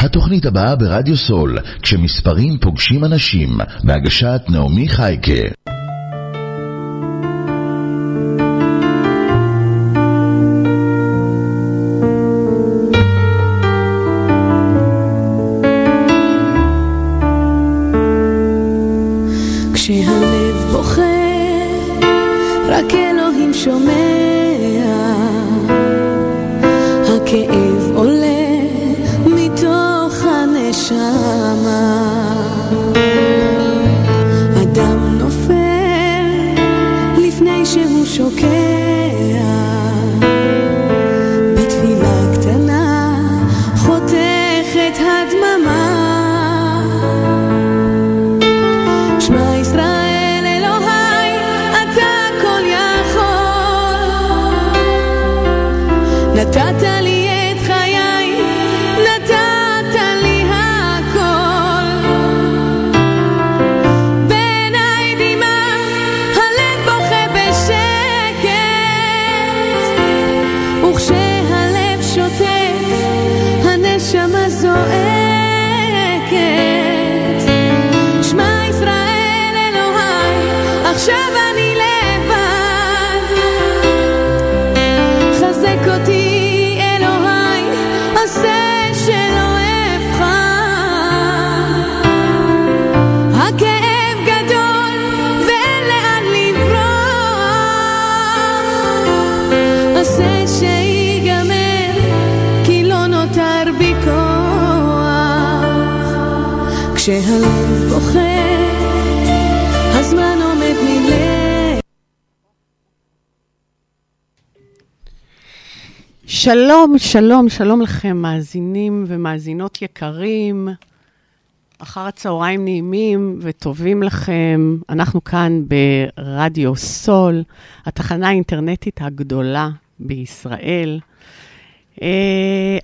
התוכנית הבאה ברדיו סול, כשמספרים פוגשים אנשים, בהגשת נעמי חייקה. כשהלב בוכה, הזמן עומד מלב. שלום, שלום, שלום לכם, מאזינים ומאזינות יקרים. אחר הצהריים נעימים וטובים לכם. אנחנו כאן ברדיו סול, התחנה האינטרנטית הגדולה בישראל. Uh,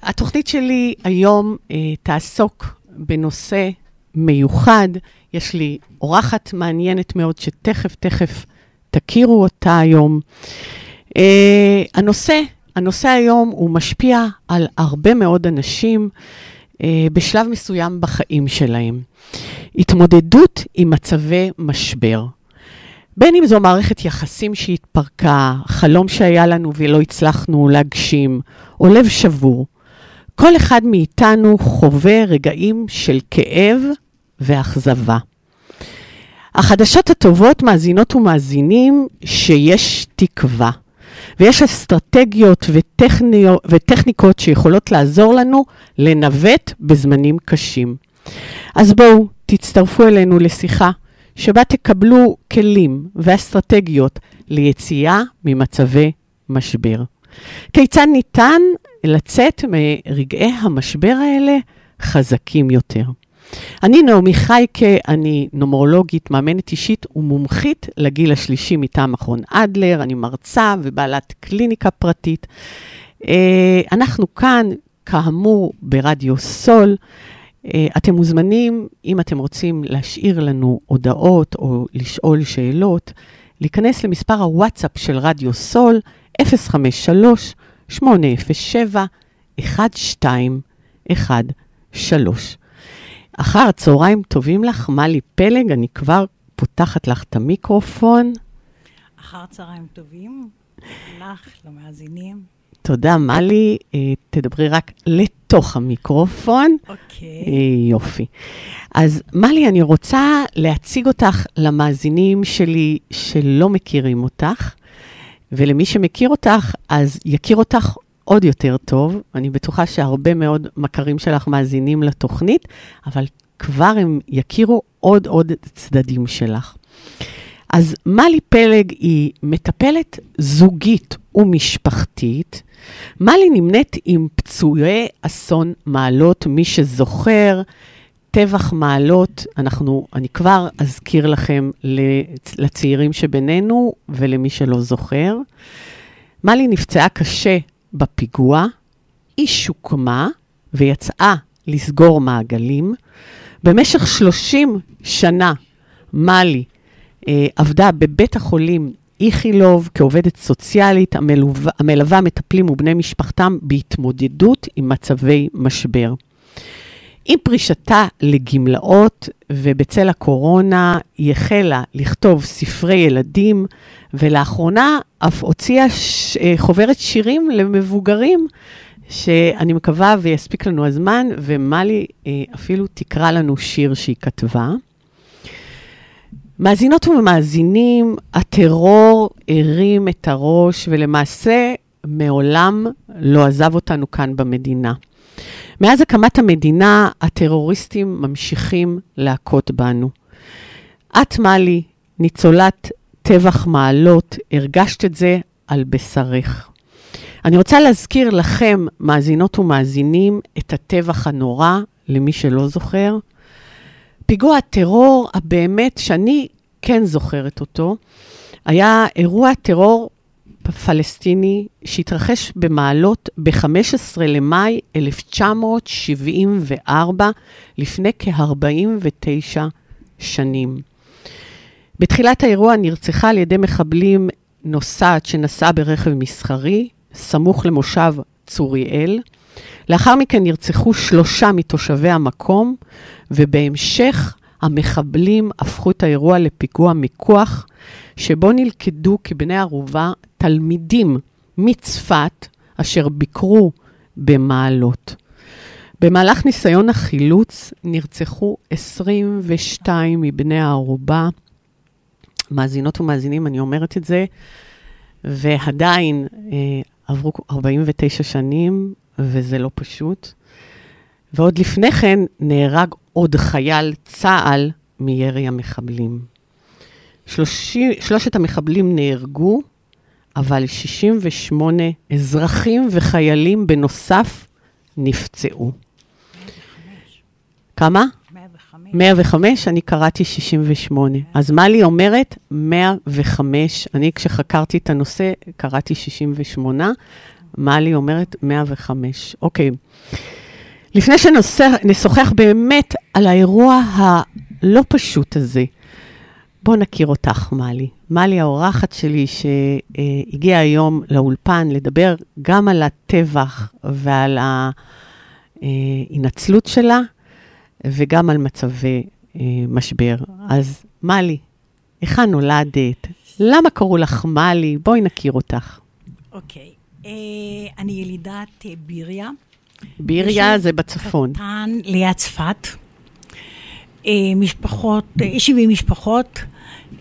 התוכנית שלי היום uh, תעסוק בנושא מיוחד. יש לי אורחת מעניינת מאוד שתכף, תכף תכירו אותה היום. Uh, הנושא, הנושא היום הוא משפיע על הרבה מאוד אנשים uh, בשלב מסוים בחיים שלהם. התמודדות עם מצבי משבר. בין אם זו מערכת יחסים שהתפרקה, חלום שהיה לנו ולא הצלחנו להגשים, או לב שבור. כל אחד מאיתנו חווה רגעים של כאב ואכזבה. החדשות הטובות, מאזינות ומאזינים, שיש תקווה. ויש אסטרטגיות וטכניות, וטכניקות שיכולות לעזור לנו לנווט בזמנים קשים. אז בואו, תצטרפו אלינו לשיחה שבה תקבלו כלים ואסטרטגיות ליציאה ממצבי משבר. כיצד ניתן לצאת מרגעי המשבר האלה חזקים יותר? אני נעמי חייקה, אני נומרולוגית, מאמנת אישית ומומחית לגיל השלישי מטעם מכון אדלר, אני מרצה ובעלת קליניקה פרטית. אה, אנחנו כאן, כאמור, ברדיו סול. אה, אתם מוזמנים, אם אתם רוצים להשאיר לנו הודעות או לשאול שאלות, להיכנס למספר הוואטסאפ של רדיו סול, 053-807-1213. אחר הצהריים טובים לך, מלי פלג, אני כבר פותחת לך את המיקרופון. אחר צהריים טובים, לך, למאזינים. תודה, מלי. אה, תדברי רק לתוך המיקרופון. אוקיי. אה, יופי. אז מלי, אני רוצה להציג אותך למאזינים שלי שלא מכירים אותך, ולמי שמכיר אותך, אז יכיר אותך עוד יותר טוב. אני בטוחה שהרבה מאוד מכרים שלך מאזינים לתוכנית, אבל כבר הם יכירו עוד עוד צדדים שלך. אז מלי פלג היא מטפלת זוגית ומשפחתית. מלי נמנית עם פצועי אסון מעלות, מי שזוכר, טבח מעלות, אנחנו, אני כבר אזכיר לכם לצעירים שבינינו ולמי שלא זוכר. מלי נפצעה קשה בפיגוע, היא שוקמה ויצאה לסגור מעגלים. במשך 30 שנה מלי אה, עבדה בבית החולים איכילוב כעובדת סוציאלית המלווה, המלווה מטפלים ובני משפחתם בהתמודדות עם מצבי משבר. עם פרישתה לגמלאות ובצל הקורונה היא החלה לכתוב ספרי ילדים, ולאחרונה אף הוציאה ש... אה, חוברת שירים למבוגרים, שאני מקווה ויספיק לנו הזמן, ומלי אה, אפילו תקרא לנו שיר שהיא כתבה. מאזינות ומאזינים, הטרור הרים את הראש, ולמעשה מעולם לא עזב אותנו כאן במדינה. מאז הקמת המדינה, הטרוריסטים ממשיכים להכות בנו. את, מלי, ניצולת טבח מעלות, הרגשת את זה על בשרך. אני רוצה להזכיר לכם, מאזינות ומאזינים, את הטבח הנורא, למי שלא זוכר. פיגוע הטרור הבאמת, שאני כן זוכרת אותו, היה אירוע טרור פלסטיני שהתרחש במעלות ב-15 למאי 1974, לפני כ-49 שנים. בתחילת האירוע נרצחה על ידי מחבלים נוסעת שנסעה ברכב מסחרי, סמוך למושב צוריאל. לאחר מכן נרצחו שלושה מתושבי המקום, ובהמשך המחבלים הפכו את האירוע לפיגוע מיקוח, שבו נלכדו כבני ערובה תלמידים מצפת אשר ביקרו במעלות. במהלך ניסיון החילוץ נרצחו 22 מבני הערובה. מאזינות ומאזינים, אני אומרת את זה, ועדיין אה, עברו 49 שנים, וזה לא פשוט. ועוד לפני כן נהרג עוד חייל צה"ל מירי המחבלים. שלושי, שלושת המחבלים נהרגו, אבל 68 אזרחים וחיילים בנוסף נפצעו. 105. כמה? 105. 105, אני קראתי 68. אז מלי אומרת 105. אני, כשחקרתי את הנושא, קראתי 68. מלי אומרת 105. אוקיי. לפני שנשוחח באמת על האירוע הלא פשוט הזה, בואו נכיר אותך, מלי. מלי האורחת שלי, שהגיעה היום לאולפן לדבר גם על הטבח ועל ההינצלות שלה, וגם על מצבי אה, משבר. אז מלי, היכן נולדת? למה קראו לך מלי? בואי נכיר אותך. אוקיי. אה, אני ילידת אה, ביריה. ביריה זה בצפון. קטן ליד צפת. משפחות, אה, 70 משפחות.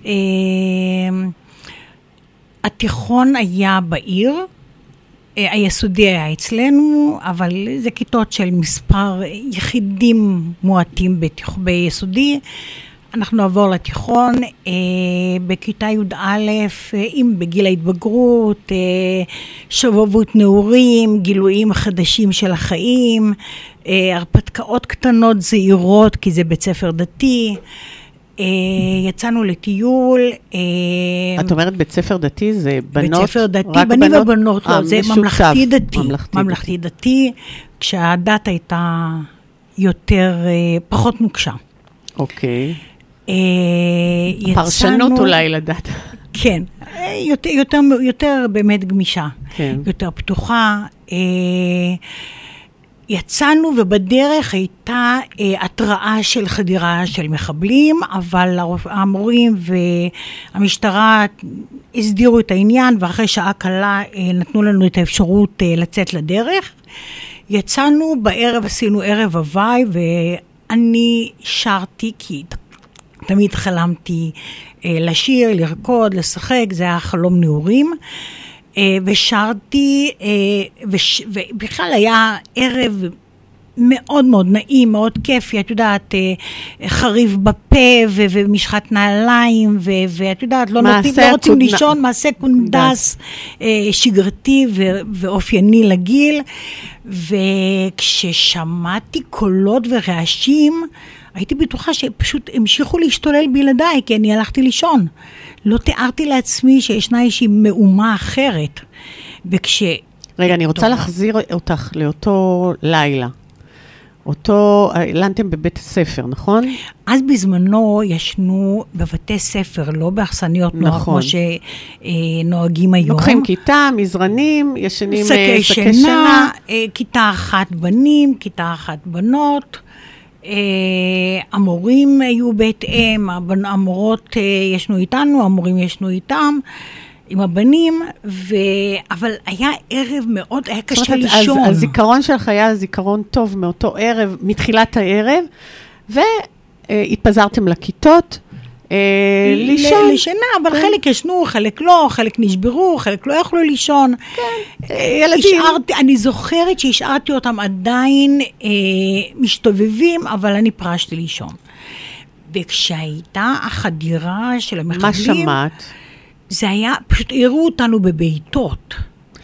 אה, התיכון היה בעיר, אה, היסודי היה אצלנו, אבל זה כיתות של מספר יחידים מועטים בתיכ... ביסודי. אנחנו נעבור לתיכון, אה, בכיתה י"א, אה, אם בגיל ההתבגרות, אה, שובבות נעורים, גילויים חדשים של החיים, אה, הרפתקאות קטנות זהירות, כי זה בית ספר דתי. אה, יצאנו לטיול. אה, את אומרת בית ספר דתי זה בנות? בית ספר דתי, בנים בנות? ובנות, אה, לא, זה משותף. ממלכתי דתי. ממלכתי ממלכתי דתי, כשהדת הייתה יותר, אה, פחות נוקשה. אוקיי. אה, יצאנו... פרשנות אולי לדעת. כן, אה, יותר, יותר, יותר באמת גמישה, כן. יותר פתוחה. יצאנו ובדרך הייתה אה, התראה של חדירה של מחבלים, אבל המורים והמשטרה הסדירו את העניין, ואחרי שעה קלה אה, נתנו לנו את האפשרות אה, לצאת לדרך. יצאנו בערב, עשינו ערב הוואי, ואני שרתי, כי תמיד חלמתי אה, לשיר, לרקוד, לשחק, זה היה חלום נעורים. אה, ושרתי, אה, וש, ובכלל היה ערב מאוד מאוד נעים, מאוד כיפי, את יודעת, אה, חריף בפה ו- ומשחת נעליים, ו- ואת יודעת, לא, נותנים, לא רוצים קונד- לישון, מעשה קונדס אה, שגרתי ו- ואופייני לגיל. וכששמעתי קולות ורעשים, הייתי בטוחה שפשוט המשיכו להשתולל בלעדיי, כי אני הלכתי לישון. לא תיארתי לעצמי שישנה איזושהי מהומה אחרת. וכש... רגע, אני רוצה. להחזיר אותך לאותו לילה. אותו, לנתם בבית הספר, נכון? אז בזמנו ישנו בבתי ספר, לא באכסניות נוער, נכון. כמו שנוהגים היום. לוקחים כיתה, מזרנים, ישנים אה, שקי שקי שינה, אה, כיתה אחת בנים, כיתה אחת בנות. אה, המורים היו בהתאם, המורות אה, ישנו איתנו, המורים ישנו איתם, עם הבנים, ו... אבל היה ערב מאוד, היה קשה לישון. אז הזיכרון שלך היה זיכרון טוב מאותו ערב, מתחילת הערב, והתפזרתם לכיתות, לישון. לשינה, אבל כן. חלק ישנו, חלק לא, חלק נשברו, חלק לא יכלו לישון. כן, ילדים. השארתי, אני זוכרת שהשארתי אותם עדיין אה, משתובבים, אבל אני פרשתי לישון. וכשהייתה החדירה של המחבלים, מה שמעת? זה היה, פשוט הראו אותנו בבעיטות.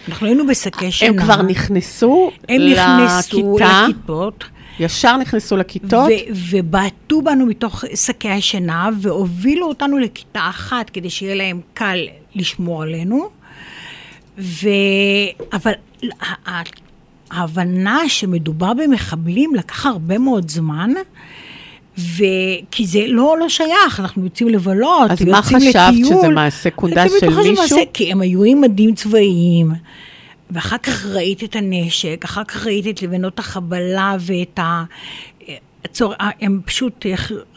אנחנו היינו בשקי שינה. הם כבר נכנסו הם נכנסו לכיתה, לכיתות. ישר נכנסו לכיתות, ו- ובעטו בנו מתוך שקי השינה, והובילו אותנו לכיתה אחת כדי שיהיה להם קל לשמור עלינו. ו... אבל ההבנה שמדובר במחבלים לקח הרבה מאוד זמן. ו... כי זה לא, לא שייך, אנחנו יוצאים לבלות, אז מה יוצאים חשבת, לטיול. שזה מעשה קונדס של מישהו? מעשה- כי הם היו עם מדים צבאיים, ואחר כך ראית את הנשק, אחר כך ראית את לבנות החבלה ואת ה... הצור... הם פשוט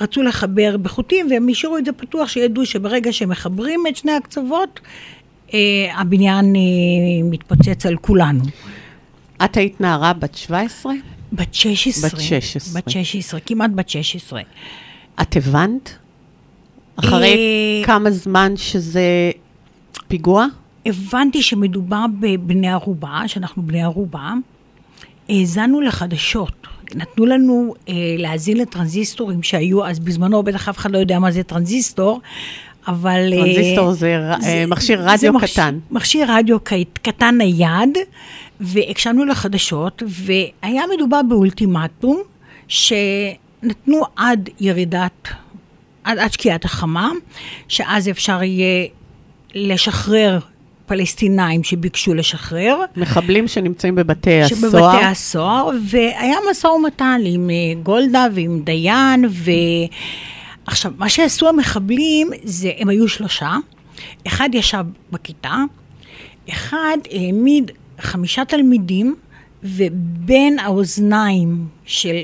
רצו לחבר בחוטים, והם השאירו את זה פתוח, שידעו שברגע שמחברים את שני הקצוות, אה, הבניין אה, מתפוצץ על כולנו. את היית נערה בת 17? בת 16. בת 16. בת 16, כמעט בת 16. את הבנת? אחרי אה, כמה זמן שזה פיגוע? הבנתי שמדובר בבני ערובה, שאנחנו בני ערובה. האזנו לחדשות. נתנו לנו אה, להאזין לטרנזיסטורים שהיו אז בזמנו, בטח אף אחד לא יודע מה זה טרנזיסטור, אבל... אה, טרנזיסטור זה ר- אה, מכשיר רדיו זה מכשי- קטן. מכשיר רדיו ק- קטן נייד, והקשבנו לחדשות, והיה מדובר באולטימטום, שנתנו עד ירידת, עד, עד שקיעת החמה, שאז אפשר יהיה לשחרר פלסטינאים שביקשו לשחרר. מחבלים שנמצאים בבתי הסוהר. שבבתי הסוהר, והיה משא ומתן עם אה, גולדה ועם דיין, ו... עכשיו, מה שעשו המחבלים זה, הם היו שלושה, אחד ישב בכיתה, אחד העמיד חמישה תלמידים, ובין האוזניים של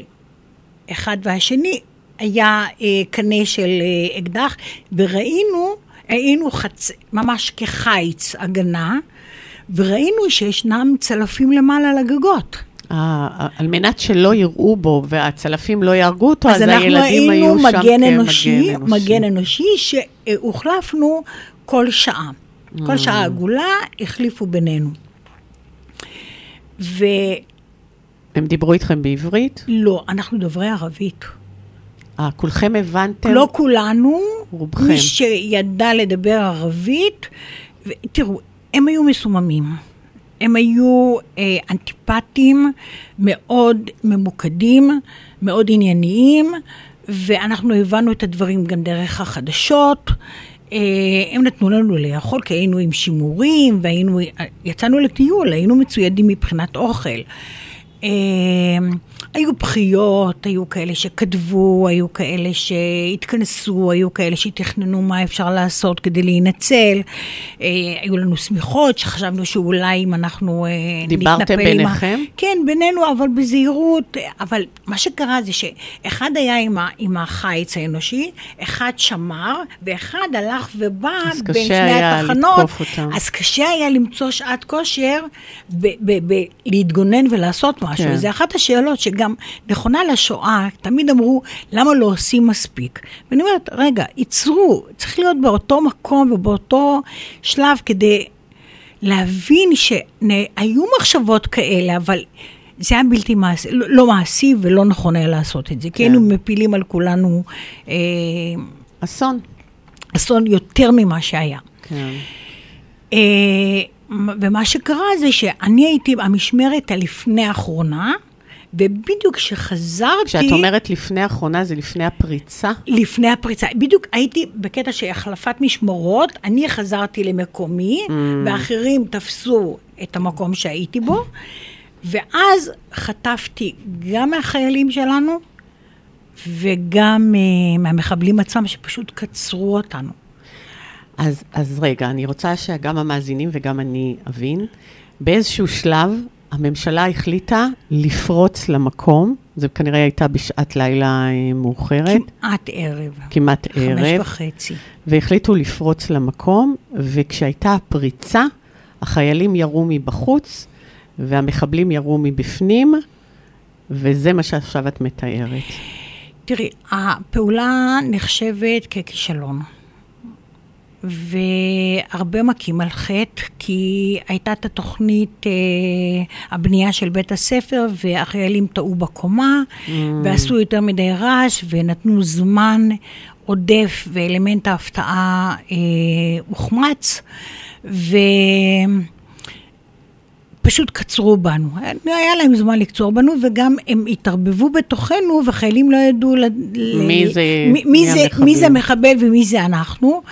אחד והשני היה אה, קנה של אה, אקדח, וראינו, היינו חצ... ממש כחיץ הגנה, וראינו שישנם צלפים למעלה על הגגות. אה, על מנת שלא יראו בו והצלפים לא יהרגו אותו, אז, אז אנחנו הילדים היו היינו שם מגן כמגן אנושי, אנושי. מגן אנושי שהוחלפנו כל שעה. כל שעה עגולה החליפו בינינו. ולא, הם דיברו איתכם בעברית? אנחנו דוברי ערבית. אה, כולכם הבנתם? לא כולנו, רובכם. מי שידע לדבר ערבית, ו- תראו, הם היו מסוממים. הם היו אה, אנטיפטיים, מאוד ממוקדים, מאוד ענייניים, ואנחנו הבנו את הדברים גם דרך החדשות. אה, הם נתנו לנו לאכול, כי היינו עם שימורים, והיינו, יצאנו לטיול, היינו מצוידים מבחינת אוכל. אה, היו בחיות, היו כאלה שכתבו, היו כאלה שהתכנסו, היו כאלה שתכננו מה אפשר לעשות כדי להינצל. אה, היו לנו שמיכות שחשבנו שאולי אם אנחנו אה, דיברתם נתנפל עם ה- ביניכם? כן, בינינו, אבל בזהירות. אבל מה שקרה זה שאחד היה עם, ה, עם החיץ האנושי, אחד שמר, ואחד הלך ובא אז בין קשה שני היה התחנות. לתקוף אותם. אז קשה היה למצוא שעת כושר ב- ב- ב- להתגונן ולעשות משהו. כן. זה אחת השאלות שגם נכונה לשואה, תמיד אמרו, למה לא עושים מספיק? ואני אומרת, רגע, ייצרו, צריך להיות באותו מקום ובאותו שלב כדי להבין שהיו מחשבות כאלה, אבל זה היה בלתי מעשי, לא, לא מעשי ולא נכון היה לעשות את זה, כי כן. היינו מפילים על כולנו אה, אסון. אסון יותר ממה שהיה. כן. אה, ומה שקרה זה שאני הייתי המשמרת הלפני האחרונה, ובדיוק כשחזרתי... כשאת אומרת לפני האחרונה, זה לפני הפריצה? לפני הפריצה, בדיוק הייתי בקטע של החלפת משמרות, אני חזרתי למקומי, Mm. ואחרים תפסו את המקום שהייתי בו, ואז חטפתי גם מהחיילים שלנו, וגם uh, מהמחבלים עצמם, שפשוט קצרו אותנו. אז, אז רגע, אני רוצה שגם המאזינים וגם אני אבין. באיזשהו שלב הממשלה החליטה לפרוץ למקום, זה כנראה הייתה בשעת לילה אה, מאוחרת, כמעט ערב. כמעט חמש ערב, וחצי. והחליטו לפרוץ למקום, וכשהייתה הפריצה, החיילים ירו מבחוץ, והמחבלים ירו מבפנים, וזה מה שעכשיו את מתארת. תראי, הפעולה נחשבת ככישלון. והרבה מכים על חטא, כי הייתה את התוכנית, אה, הבנייה של בית הספר, והחיילים טעו בקומה, mm. ועשו יותר מדי רעש, ונתנו זמן עודף, ואלמנט ההפתעה אה, הוחמץ, ו... פשוט קצרו בנו. היה להם זמן לקצור בנו, וגם הם התערבבו בתוכנו, וחיילים לא ידעו ל... מי זה- מי, מי מי, זה. מי זה המחבל ומי זה אנחנו,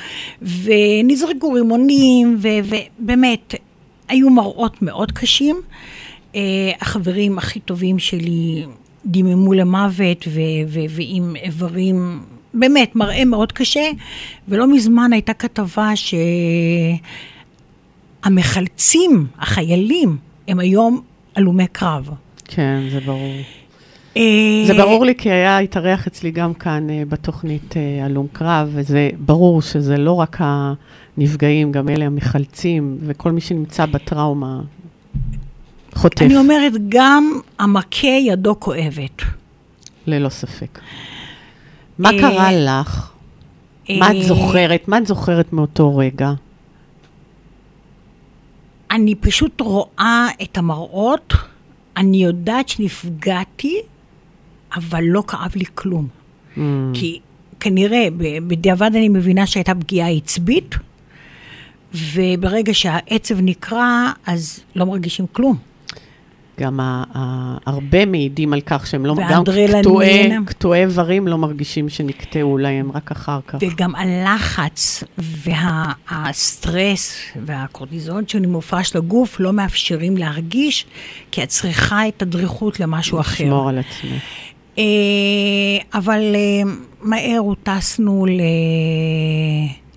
ונזרקו רימונים, ו- ובאמת, היו מראות מאוד קשים. Uh, החברים הכי טובים שלי דיממו למוות, ו- ו- ועם איברים, באמת, מראה מאוד קשה, ולא מזמן הייתה כתבה ש... המחלצים, החיילים, הם היום הלומי קרב. כן, זה ברור. אה, זה ברור לי כי היה התארח אצלי גם כאן אה, בתוכנית אה, הלום קרב, וזה ברור שזה לא רק הנפגעים, גם אלה המחלצים, וכל מי שנמצא בטראומה חוטף, אני אומרת, גם המכה ידו כואבת. ללא ספק. מה קרה לך? מה את זוכרת? מה את זוכרת מאותו רגע? אני פשוט רואה את המראות, אני יודעת שנפגעתי, אבל לא כאב לי כלום. Mm, כי כנראה, בדיעבד אני מבינה שהייתה פגיעה עצבית, וברגע שהעצב נקרע, אז לא מרגישים כלום. גם הרבה מעידים על כך שהם לא, גם. קטועי- קטועי איברים לא מרגישים שנקטעו להם, רק אחר כך. וגם הלחץ והסטרס והקורטיזון שמופרש לגוף לא מאפשרים להרגיש, כי את צריכה את הדריכות למשהו אחר. לשמור על עצמך. אה, אבל אה, מהר הוטסנו ל...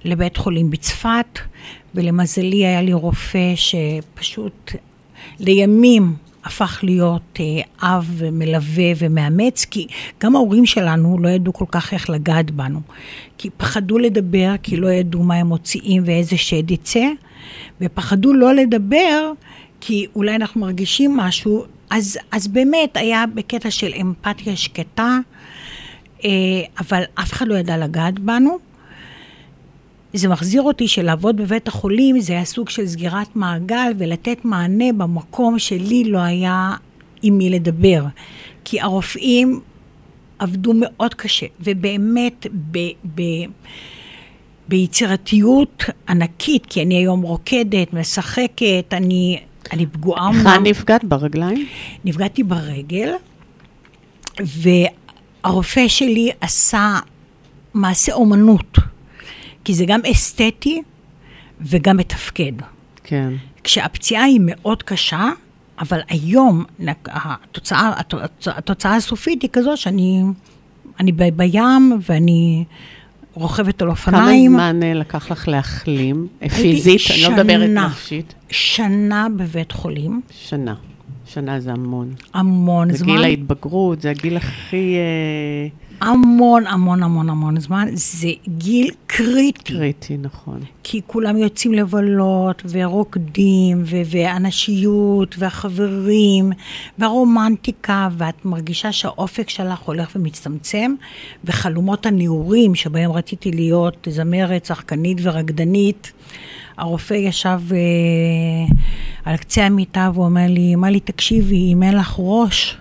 לבית חולים בצפת, ולמזלי היה לי רופא שפשוט לימים הפך להיות אה, אב ומלווה ומאמץ, כי גם ההורים שלנו לא ידעו כל כך איך לגעת בנו. כי פחדו לדבר, כי לא ידעו מה הם מוציאים ואיזה שד יצא, ופחדו לא לדבר, כי אולי אנחנו מרגישים משהו, אז, אז באמת היה בקטע של אמפתיה שקטה, אה, אבל אף אחד לא ידע לגעת בנו. זה מחזיר אותי שלעבוד בבית החולים זה היה סוג של סגירת מעגל ולתת מענה במקום שלי לא היה עם מי לדבר. כי הרופאים עבדו מאוד קשה, ובאמת ב, ב, ביצירתיות ענקית, כי אני היום רוקדת, משחקת, אני, אני פגועה היכן נפגעת ברגליים? נפגעתי ברגל, והרופא שלי עשה מעשה אומנות, כי זה גם אסתטי וגם מתפקד. כן. כשהפציעה היא מאוד קשה, אבל היום התוצאה, התוצאה, התוצאה הסופית היא כזו שאני אני ב- בים ואני רוכבת על כמה אופניים. זמן אה, לקח לך להחלים? פיזית? אני לא מדברת שנה. נפשית. שנה בבית חולים, שנה. שנה זה המון. המון זה זמן. גיל ההתבגרות, זה הגיל הכי אה, המון, המון, המון, המון זמן. זה גיל קריטי. קריטי, נכון. כי כולם יוצאים לבלות, ורוקדים, ו- והנשיות, והחברים, והרומנטיקה, ואת מרגישה שהאופק שלך הולך ומצטמצם, וחלומות הנעורים שבהם רציתי להיות זמרת, שחקנית ורקדנית. הרופא ישב אה, על קצה המיטה ואומר לי, מלי, תקשיבי, אם אין לך ראש,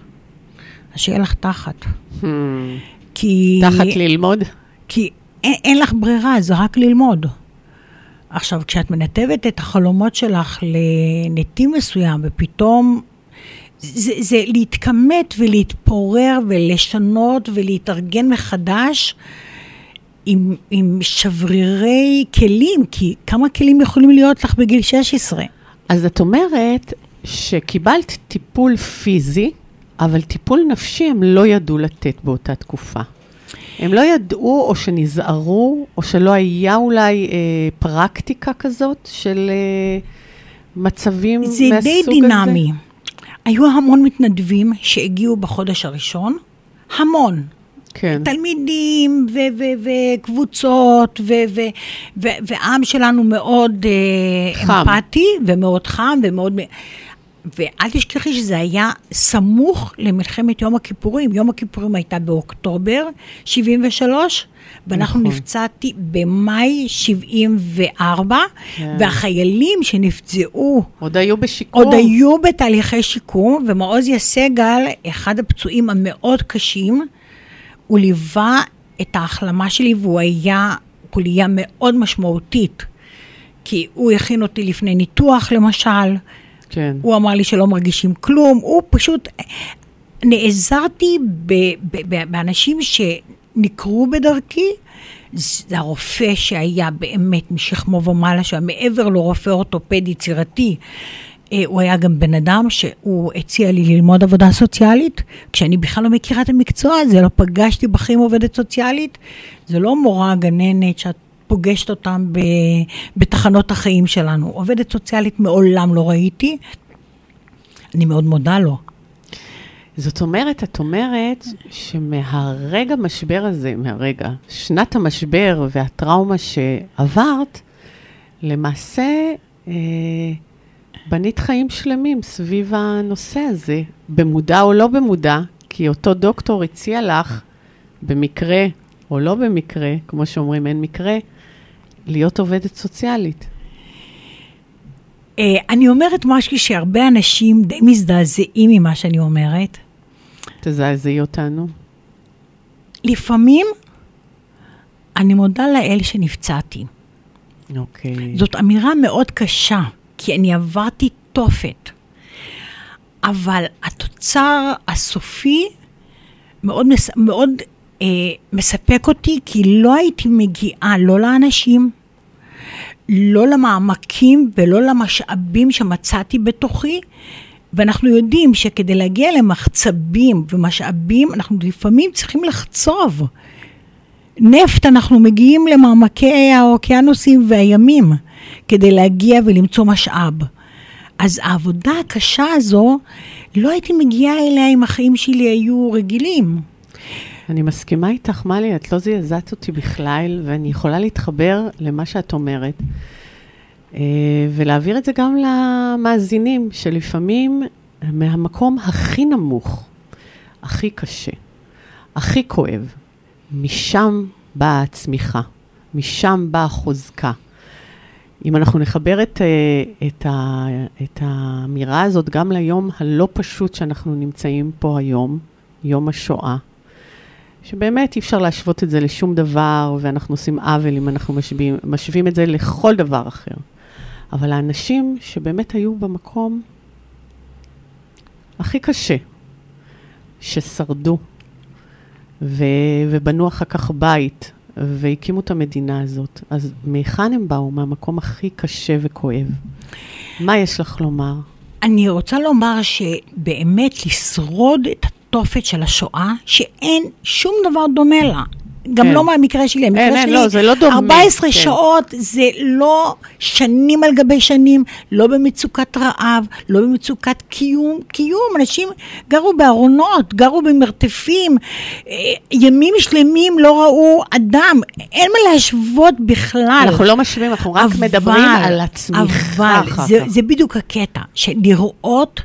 אז שיהיה לך תחת. Hmm, כי... תחת ללמוד? כי אין, אין לך ברירה, זה רק ללמוד. עכשיו, כשאת מנתבת את החלומות שלך לנתיב מסוים, ופתאום זה, זה להתכמת ולהתפורר ולשנות ולהתארגן מחדש עם, עם שברירי כלים, כי כמה כלים יכולים להיות לך בגיל 16? אז את אומרת שקיבלת טיפול פיזי, אבל טיפול נפשי הם לא ידעו לתת באותה תקופה. הם לא ידעו, או שנזהרו, או שלא היה אולי אה, פרקטיקה כזאת של אה, מצבים זה מהסוג די הזה? דינמי. היו המון מתנדבים שהגיעו בחודש הראשון, המון. כן. תלמידים וקבוצות, והעם שלנו מאוד אה, חם. אמפתי ומאוד חם ומאוד... ואל תשכחי שזה היה סמוך למלחמת יום הכיפורים. יום הכיפורים הייתה באוקטובר 73, ואנחנו נכון. נפצעתי במאי 74, כן. והחיילים שנפצעו עוד היו בשיקום. עוד היו בתהליכי שיקום, ומעוז יסגל, אחד הפצועים המאוד קשים, הוא ליווה את ההחלמה שלי והוא היה חוליה מאוד משמעותית. כי הוא הכין אותי לפני ניתוח למשל, כן. הוא אמר לי שלא מרגישים כלום, הוא פשוט... נעזרתי ב, ב, ב, באנשים שנקרו בדרכי. זה הרופא שהיה באמת משכמו ומעלה, שהיה מעבר לרופא אורתופד יצירתי. אה, הוא היה גם בן אדם שהוא הציע לי ללמוד עבודה סוציאלית, כשאני בכלל לא מכירה את המקצוע הזה, לא פגשתי בחיים עובדת סוציאלית. זה לא מורה גננת שאת פוגשת אותם ב, בתחנות החיים שלנו. עובדת סוציאלית מעולם לא ראיתי. אני מאוד מודה לו. זאת אומרת, את אומרת שמהרגע משבר הזה, מהרגע, שנת המשבר והטראומה שעברת, למעשה אה, בנית חיים שלמים סביב הנושא הזה, במודע או לא במודע, כי אותו דוקטור הציע לך, במקרה או לא במקרה, כמו שאומרים, אין מקרה, להיות עובדת סוציאלית. אה, אני אומרת משהו שהרבה אנשים די מזדעזעים ממה שאני אומרת. תזעזעי אותנו. לפעמים אני מודה לאל שנפצעתי. אוקיי. זאת אמירה מאוד קשה, כי אני עברתי תופת. אבל התוצר הסופי מאוד, מס, מאוד אה, מספק אותי, כי לא הייתי מגיעה לא לאנשים, לא למעמקים ולא למשאבים שמצאתי בתוכי. ואנחנו יודעים שכדי להגיע למחצבים ומשאבים, אנחנו לפעמים צריכים לחצוב. נפט, אנחנו מגיעים למעמקי האוקיינוסים והימים כדי להגיע ולמצוא משאב. אז העבודה הקשה הזו, לא הייתי מגיעה אליה אם החיים שלי היו רגילים. אני מסכימה איתך, מלי, את לא זעזעת אותי בכלל, ואני יכולה להתחבר למה שאת אומרת, אה, ולהעביר את זה גם למאזינים, שלפעמים מהמקום הכי נמוך, הכי קשה, הכי כואב, משם באה הצמיחה, משם באה החוזקה. אם אנחנו נחבר את, אה, את, ה, את האמירה הזאת גם ליום הלא פשוט שאנחנו נמצאים פה היום, יום השואה, שבאמת אי אפשר להשוות את זה לשום דבר, ואנחנו עושים עוול אם אנחנו משווים, משווים את זה לכל דבר אחר. אבל האנשים שבאמת היו במקום הכי קשה, ששרדו, ו, ובנו אחר כך בית, והקימו את המדינה הזאת, אז מהיכן הם באו? מהמקום הכי קשה וכואב. מה יש לך לומר? אני רוצה לומר שבאמת לשרוד את התופת של השואה, שאין שום דבר דומה לה. גם כן. לא מהמקרה שלי, המקרה אין, אין, שלי, לא, זה לא דומה, 14 כן. שעות זה לא שנים על גבי שנים, לא במצוקת רעב, לא במצוקת קיום, קיום, אנשים גרו בארונות, גרו במרתפים, אה, ימים שלמים לא ראו אדם, אין מה להשוות בכלל. אנחנו לא משווים, אנחנו רק מדברים על הצמיחה אבל אחר זה. זה בדיוק הקטע, שלראות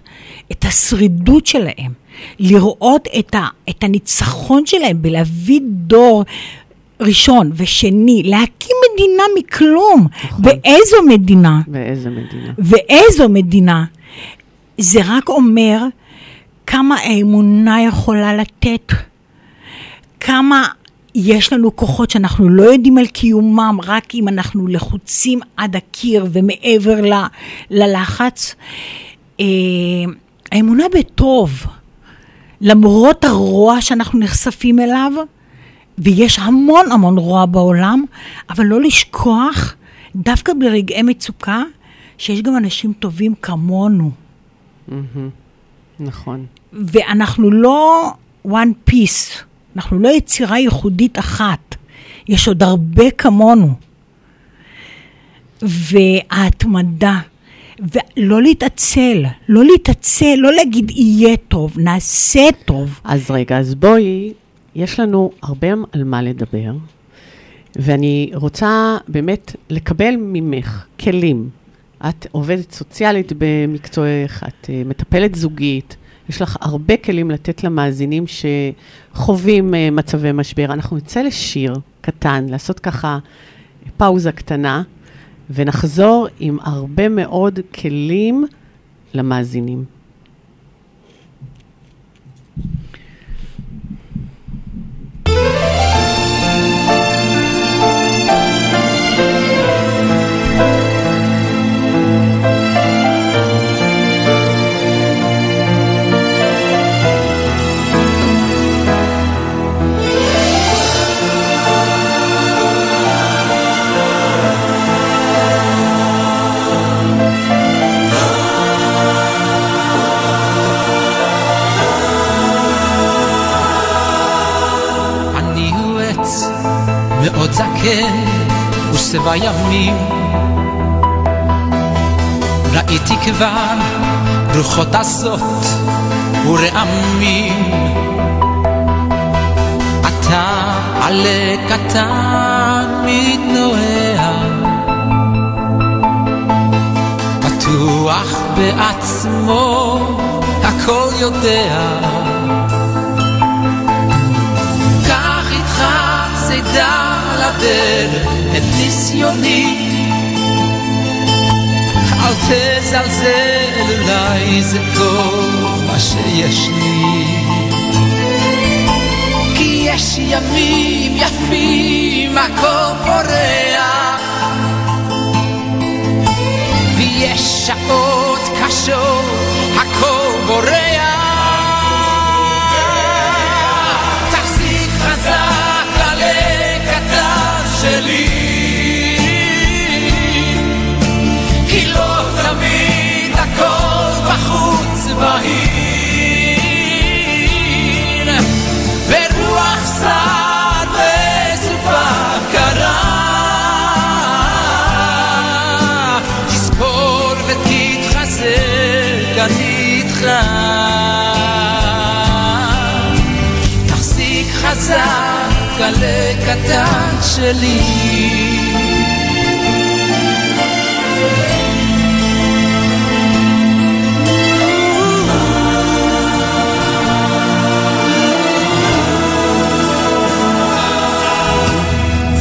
את השרידות שלהם, לראות את, ה, את הניצחון שלהם בלהביא דור ראשון ושני, להקים מדינה מכלום. נכון. באיזו מדינה? ואיזה מדינה. ואיזו מדינה? זה רק אומר כמה האמונה יכולה לתת, כמה יש לנו כוחות שאנחנו לא יודעים על קיומם, רק אם אנחנו לחוצים עד הקיר ומעבר ל, ללחץ. אה, האמונה בטוב, למרות הרוע שאנחנו נחשפים אליו, ויש המון המון רוע בעולם, אבל לא לשכוח, דווקא ברגעי מצוקה, שיש גם אנשים טובים כמונו. מהמם. נכון. ואנחנו לא one piece, אנחנו לא יצירה ייחודית אחת, יש עוד הרבה כמונו. וההתמדה ולא להתעצל, לא להתעצל, לא להגיד יהיה טוב, נעשה טוב. אז רגע, אז בואי, יש לנו הרבה על מה לדבר, ואני רוצה באמת לקבל ממך כלים. את עובדת סוציאלית במקצועך, את אה, מטפלת זוגית, יש לך הרבה כלים לתת למאזינים שחווים אה, מצבי משבר. אנחנו נצא לשיר קטן, לעשות ככה פאוזה קטנה, ונחזור עם הרבה מאוד כלים למאזינים. זקן ושבע ימים. ראיתי כבר רוחות עזות ורעמים. אתה עלה קטן מתנועע. בטוח בעצמו הכל יודע. קח איתך צידה לדרך את ניסיוני אל תזלזל אולי זה כל מה שיש לי כי יש ימים יפים הכל פורח ויש שעות קשות הכל בורח שלי. כי לא תמיד הכל בחוץ בהיר. ברוח סעד וסופה קרה. תזכור ותתחזק אני איתך. תחזיק חזק עלה קטן שלי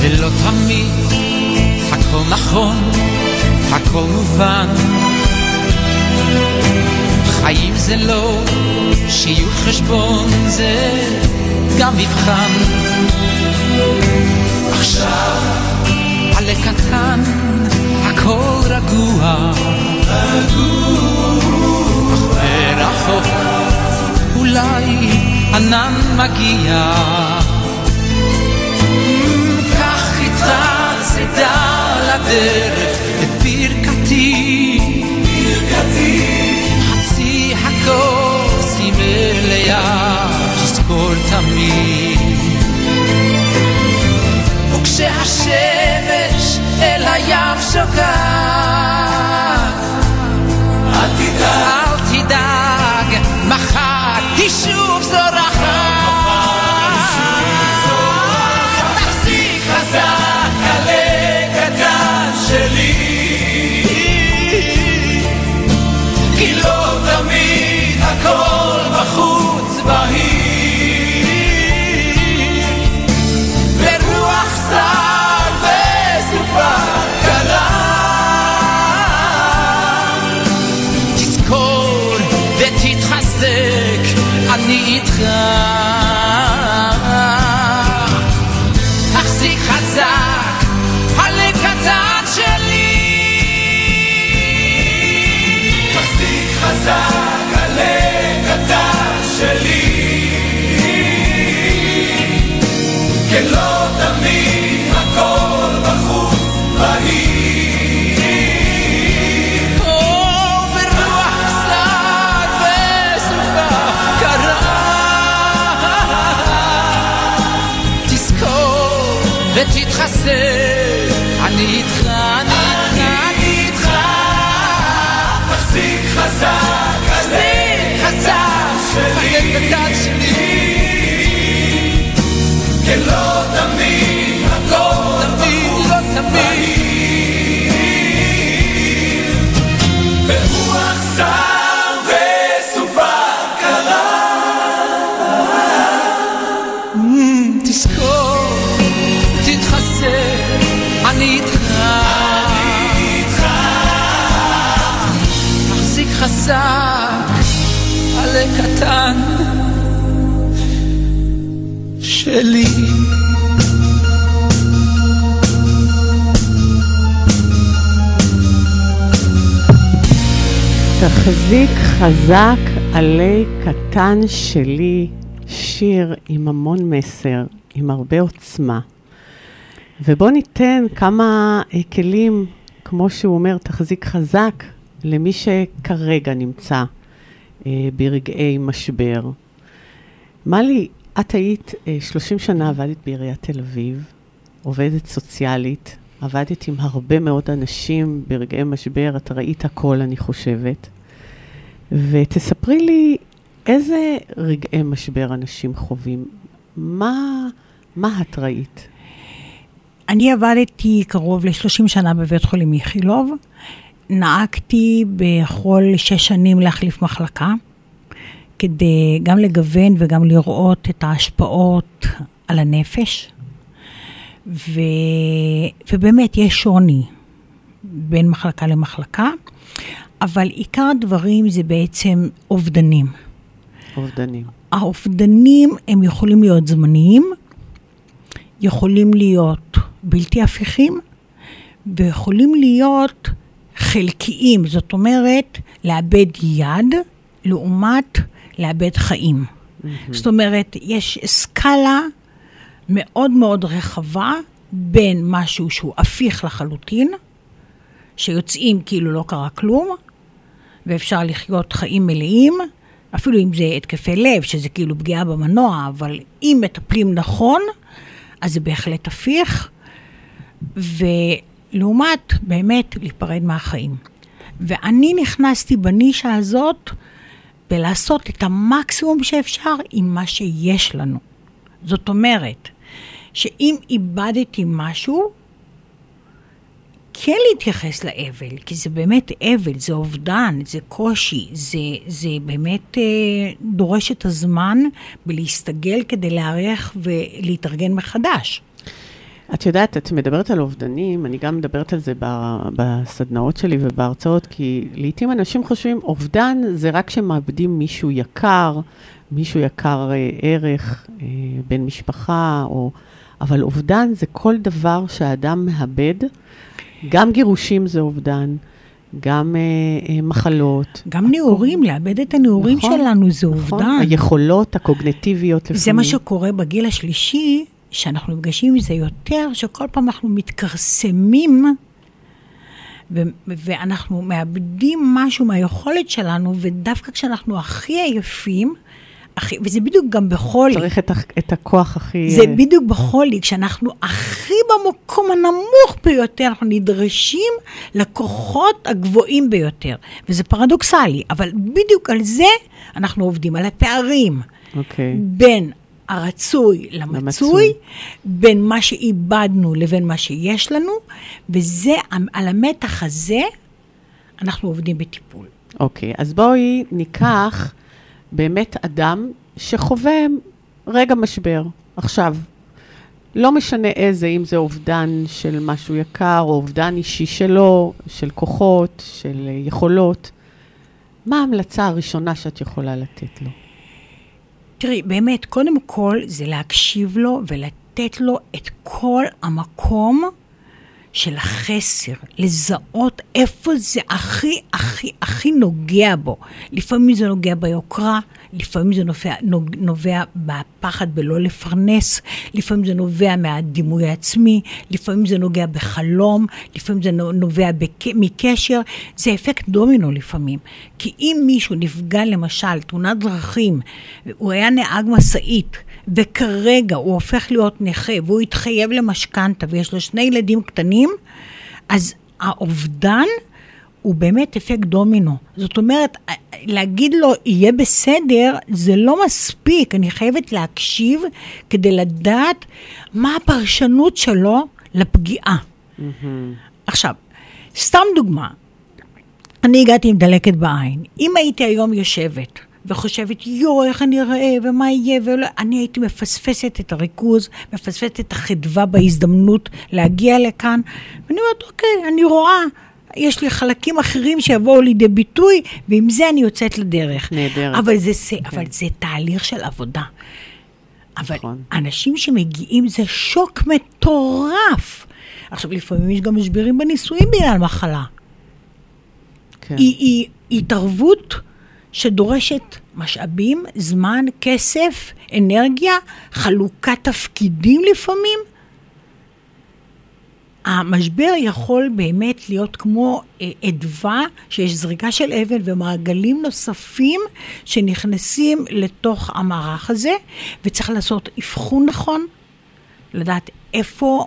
ולא תמיד הכל נכון, הכל מובן. חיים זה לא שיהיו חשבון, זה גם מבחן. עכשיו עלה קטן, הכל רגוע. אך מרחוק אולי ענן מגיע. קח איתך צידה לדרך את ברכתי. חצי הכוס היא מלאה, תזכור תמיד. seu. אני איתך, אני איתך. שלי. תחזיק חזק עלי קטן שלי, שיר עם המון מסר, עם הרבה עוצמה. ובואו ניתן כמה אה, כלים, כמו שהוא אומר, תחזיק חזק, למי שכרגע נמצא אה, ברגעי משבר. מלי, את היית אה, 30 שנה עבדת בעיריית תל אביב, עובדת סוציאלית, עבדת עם הרבה מאוד אנשים ברגעי משבר, את ראית הכל, אני חושבת. ותספרי לי איזה רגעי משבר אנשים חווים. מה, מה את ראית? אני עבדתי קרוב ל-30 שנה בבית חולים איכילוב. נהגתי בכל שש שנים להחליף מחלקה, כדי גם לגוון וגם לראות את ההשפעות על הנפש. ו... ובאמת יש שוני בין מחלקה למחלקה, אבל עיקר הדברים זה בעצם אובדנים. אובדנים. האובדנים הם יכולים להיות זמניים, יכולים להיות בלתי הפיכים, ויכולים להיות חלקיים, זאת אומרת, לאבד יד לעומת לאבד חיים. זאת אומרת, יש סקאלה מאוד מאוד רחבה בין משהו שהוא הפיך לחלוטין, שיוצאים כאילו לא קרה כלום, ואפשר לחיות חיים מלאים, אפילו אם זה התקפי לב, שזה כאילו פגיעה במנוע, אבל אם מטפלים נכון, אז זה בהחלט הפיך, ולעומת באמת להיפרד מהחיים. ואני נכנסתי בנישה הזאת בלעשות את המקסימום שאפשר עם מה שיש לנו. זאת אומרת, שאם איבדתי משהו, כן להתייחס לאבל, כי זה באמת אבל, זה אובדן, זה קושי, זה, זה באמת אה, דורש את הזמן בלהסתגל כדי להיערך ולהתארגן מחדש. את יודעת, את מדברת על אובדנים, אני גם מדברת על זה בסדנאות שלי ובהרצאות, כי לעתים אנשים חושבים, אובדן זה רק כשמאבדים מישהו יקר, מישהו יקר אה, ערך, אה, בן משפחה, או... אבל אובדן זה כל דבר שהאדם מאבד, גם גירושים זה אובדן, גם אה, אה, מחלות. גם נעורים, לאבד את הנעורים נכון, שלנו זה נכון, אובדן. היכולות הקוגנטיביות לפעמים. זה מה שקורה בגיל השלישי, שאנחנו נפגשים עם זה יותר, שכל פעם אנחנו מתכרסמים, ו- ואנחנו מאבדים משהו מהיכולת שלנו, ודווקא כשאנחנו הכי עייפים, הכי, וזה בדיוק גם בחולי. צריך את, את הכוח הכי... זה בדיוק בחולי, כשאנחנו הכי במקום הנמוך ביותר, אנחנו נדרשים לכוחות הגבוהים ביותר. וזה פרדוקסלי, אבל בדיוק על זה אנחנו עובדים, על הפערים אוקיי. בין הרצוי למצוי, למצוי. בין מה שאיבדנו לבין מה שיש לנו, וזה, על המתח הזה, אנחנו עובדים בטיפול. אוקיי, אז בואי ניקח באמת אדם שחווה רגע משבר, עכשיו. לא משנה איזה, אם זה אובדן של משהו יקר, או אובדן אישי שלו, של כוחות, של יכולות. מה ההמלצה הראשונה שאת יכולה לתת לו? תראי, באמת, קודם כל זה להקשיב לו ולתת לו את כל המקום של החסר, לזהות איפה זה הכי, הכי, הכי נוגע בו. לפעמים זה נוגע ביוקרה, לפעמים זה נובע, נובע בפחד בלא לפרנס, לפעמים זה נובע מהדימוי העצמי, לפעמים זה נוגע בחלום, לפעמים זה נו- נובע בק... מקשר, זה אפקט דומינו לפעמים. כי אם מישהו נפגע למשל, תאונת דרכים, הוא היה נהג משאית, וכרגע הוא הופך להיות נכה, והוא התחייב למשכנתה, ויש לו שני ילדים קטנים, אז האובדן הוא באמת אפקט דומינו. זאת אומרת, להגיד לו, יהיה בסדר, זה לא מספיק. אני חייבת להקשיב כדי לדעת מה הפרשנות שלו לפגיעה. עכשיו, סתם דוגמה, אני הגעתי עם דלקת בעין. אם הייתי היום יושבת וחושבת, יואו, איך אני אראה, ומה יהיה, ולא, אני הייתי מפספסת את הריכוז, מפספסת את החדווה בהזדמנות להגיע לכאן, ואני אומרת, אוקיי, אני רואה, יש לי חלקים אחרים שיבואו לידי ביטוי, ועם זה אני יוצאת לדרך. נהדרת. אבל זה, זה, אבל זה תהליך של עבודה. אבל נכון. אנשים שמגיעים זה שוק מטורף. עכשיו, לפעמים יש גם משברים בנישואים בגלל מחלה. כן. היא, היא התערבות שדורשת משאבים, זמן, כסף, אנרגיה, חלוקת תפקידים לפעמים. המשבר יכול באמת להיות כמו אה, אדווה, שיש זריקה של אבן ומעגלים נוספים שנכנסים לתוך המערך הזה, וצריך לעשות אבחון נכון, לדעת איפה,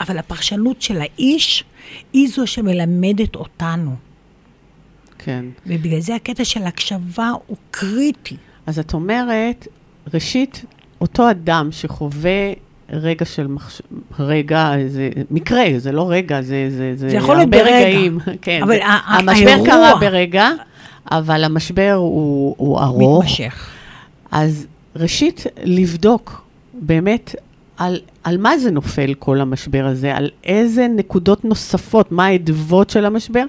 אבל הפרשנות של האיש היא זו שמלמדת אותנו. כן. ובגלל זה הקטע של הקשבה הוא קריטי. אז את אומרת, ראשית, אותו אדם שחווה רגע של מחש... רגע, זה מקרה, זה לא רגע, זה, זה, זה, זה יכול להיות ברגע. רגעים. כן, אבל זה, המשבר האירוע- קרה ברגע, אבל המשבר הוא, הוא ארוך. מתמשך. אז ראשית, לבדוק באמת על, על מה זה נופל כל המשבר הזה, על איזה נקודות נוספות, מה האדוות של המשבר,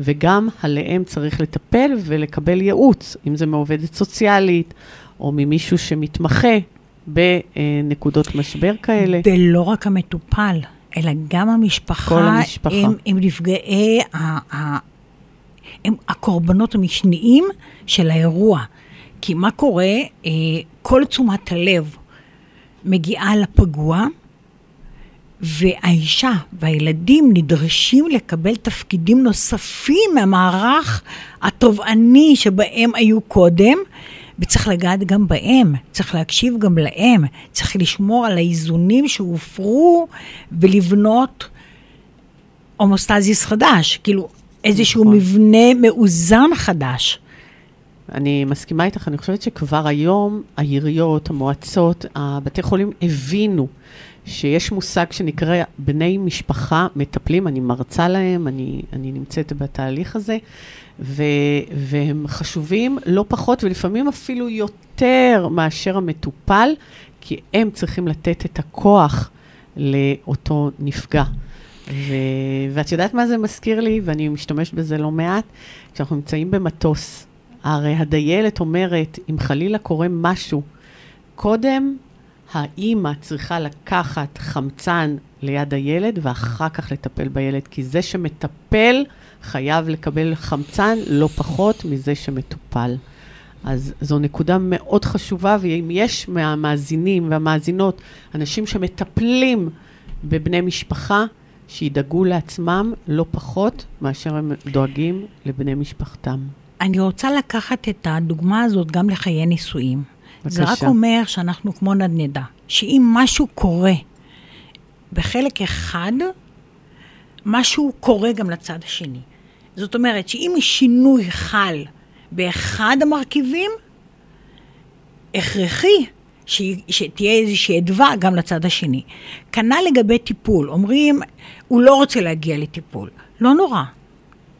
וגם עליהם צריך לטפל ולקבל ייעוץ, אם זה מעובדת סוציאלית, או ממישהו שמתמחה בנקודות משבר כאלה. ולא רק המטופל, אלא גם המשפחה. כל המשפחה. הם, הם נפגעי, ה, ה, הם הקורבנות המשניים של האירוע. כי מה קורה? אה, כל תשומת הלב מגיעה לפגוע, והאישה והילדים נדרשים לקבל תפקידים נוספים מהמערך התובעני שבהם היו קודם, וצריך לגעת גם בהם, צריך להקשיב גם להם, צריך לשמור על האיזונים שהופרו ולבנות הומוסטזיס חדש, כאילו איזשהו נכון. מבנה מאוזן חדש. אני מסכימה איתך, אני חושבת שכבר היום העיריות, המועצות, הבתי חולים הבינו שיש מושג שנקרא בני משפחה מטפלים, אני מרצה להם, אני, אני נמצאת בתהליך הזה, ו, והם חשובים לא פחות ולפעמים אפילו יותר מאשר המטופל, כי הם צריכים לתת את הכוח לאותו נפגע. ו... ואת יודעת מה זה מזכיר לי, ואני משתמשת בזה לא מעט, כשאנחנו נמצאים במטוס, הרי הדיילת אומרת, אם חלילה קורה משהו, קודם האימא צריכה לקחת חמצן ליד הילד ואחר כך לטפל בילד, כי זה שמטפל חייב לקבל חמצן לא פחות מזה שמטופל. אז זו נקודה מאוד חשובה, ואם יש מהמאזינים והמאזינות אנשים שמטפלים בבני משפחה, שידאגו לעצמם לא פחות מאשר הם דואגים לבני משפחתם. אני רוצה לקחת את הדוגמה הזאת גם לחיי נישואים. זה רק בבקשה. אומר שאנחנו כמו נדנדה, שאם משהו קורה בחלק אחד, משהו קורה גם לצד השני. זאת אומרת שאם שינוי חל באחד המרכיבים, הכרחי ש... שתהיה איזושהי אדווה גם לצד השני. כנ"ל לגבי טיפול, אומרים, הוא לא רוצה להגיע לטיפול. לא נורא,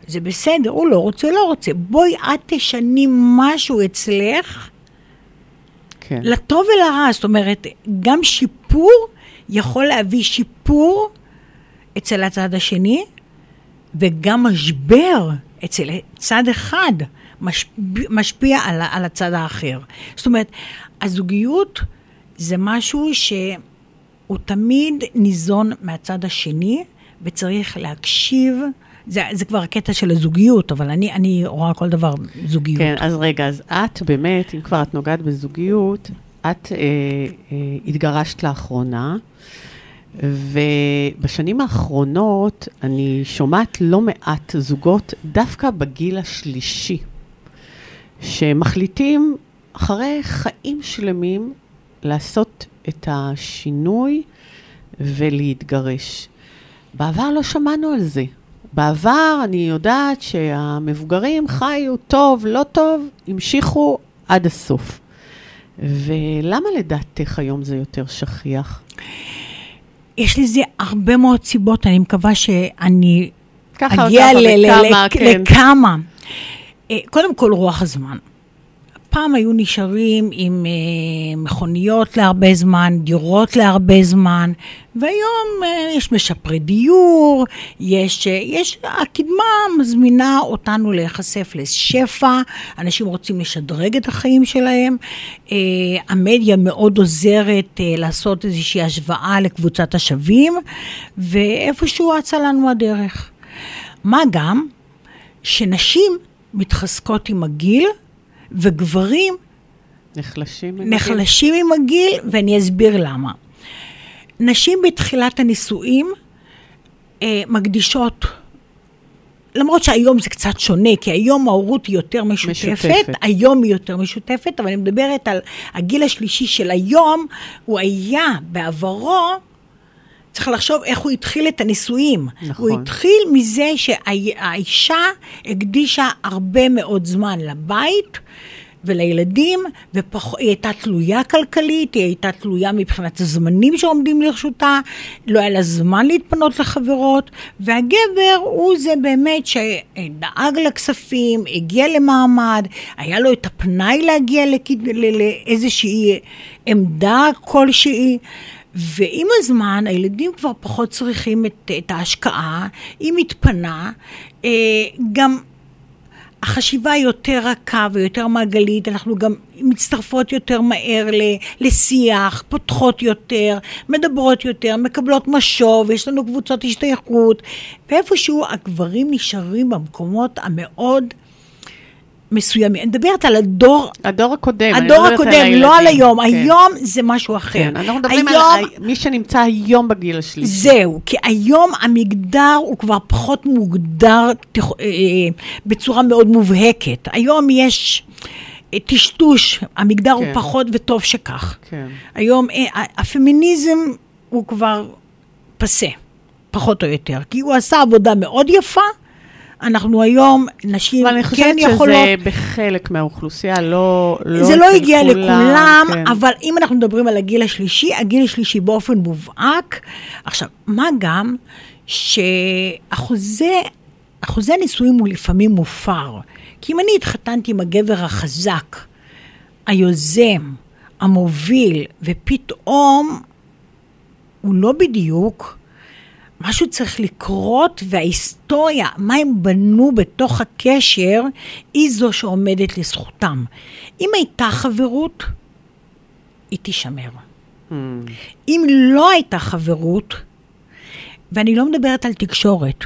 זה בסדר, הוא לא רוצה, לא רוצה. בואי את תשני משהו אצלך, כן. לטוב ולרע. זאת אומרת, גם שיפור יכול להביא שיפור אצל הצד השני, וגם משבר אצל צד אחד משפיע, משפיע על, על הצד האחר. זאת אומרת, הזוגיות זה משהו שהוא תמיד ניזון מהצד השני, וצריך להקשיב. זה, זה כבר הקטע של הזוגיות, אבל אני, אני רואה כל דבר זוגיות. כן, אז רגע, אז את באמת, אם כבר את נוגעת בזוגיות, את אה, אה, התגרשת לאחרונה, ובשנים האחרונות אני שומעת לא מעט זוגות, דווקא בגיל השלישי, שמחליטים אחרי חיים שלמים לעשות את השינוי ולהתגרש. בעבר לא שמענו על זה. בעבר אני יודעת שהמבוגרים חיו טוב, לא טוב, המשיכו עד הסוף. ולמה לדעתך היום זה יותר שכיח? יש לזה הרבה מאוד סיבות, אני מקווה שאני אגיע וככה ל- ל- וכמה, ל- כן. לכמה. אה, קודם כל, רוח הזמן. פעם היו נשארים עם אה, מכוניות להרבה זמן, דירות להרבה זמן, והיום אה, יש משפרי דיור, יש, אה, יש, הקדמה מזמינה אותנו להיחשף לשפע, אנשים רוצים לשדרג את החיים שלהם, אה, המדיה מאוד עוזרת אה, לעשות איזושהי השוואה לקבוצת השווים, ואיפשהו אצה לנו הדרך. מה גם שנשים מתחזקות עם הגיל, וגברים נחלשים. נחלשים עם הגיל, ואני אסביר למה. נשים בתחילת הנישואים אה, מקדישות, למרות שהיום זה קצת שונה, כי היום ההורות היא יותר משותפת, משותפת. היום היא יותר משותפת, אבל אני מדברת על הגיל השלישי של היום, הוא היה בעברו, צריך לחשוב איך הוא התחיל את הנישואים. נכון. הוא התחיל מזה שהאישה הקדישה הרבה מאוד זמן לבית. ולילדים, והיא הייתה תלויה כלכלית, היא הייתה תלויה מבחינת הזמנים שעומדים לרשותה, לא היה לה זמן להתפנות לחברות, והגבר הוא זה באמת שדאג לכספים, הגיע למעמד, היה לו את הפנאי להגיע לכ- לאיזושהי עמדה כלשהי. ועם הזמן הילדים כבר פחות צריכים את, את ההשקעה, היא מתפנה, אה, גם החשיבה היא יותר רכה ויותר מעגלית, אנחנו גם מצטרפות יותר מהר לשיח, פותחות יותר, מדברות יותר, מקבלות משוב, יש לנו קבוצות השתייכות, ואיפשהו הגברים נשארים במקומות המאוד מסוימים. אני מדברת על הדור, הדור הקודם. הדור על הקודם, לא על. היום, כן. היום זה משהו אחר. כן, אנחנו מדברים היום, על מי שנמצא היום בגיל השלישי. זהו, כי היום המגדר הוא כבר פחות מוגדר תכ- אה, אה, בצורה מאוד מובהקת. היום יש אה, טשטוש, המגדר הוא כן. פחות וטוב שכך. כן. היום הפמיניזם הוא כבר פסה, פחות או יותר, כי הוא עשה עבודה מאוד יפה. אנחנו היום, נשים אבל אני כן חושבת יכולות... שזה בחלק מהאוכלוסייה, לא... זה לא הגיע כולם, לכולם, כן. אבל אם אנחנו מדברים על הגיל השלישי, הגיל השלישי באופן מובהק. עכשיו, מה גם שאחוזי אחוזי נישואים הוא לפעמים מופר. כי אם אני התחתנתי עם הגבר החזק, היוזם, המוביל, ופתאום הוא לא בדיוק, משהו צריך לקרות, וההיסטוריה, מה הם בנו בתוך הקשר, היא זו שעומדת לזכותם. אם הייתה חברות, היא תישמר. Hmm. אם לא הייתה חברות, ואני לא מדברת על תקשורת,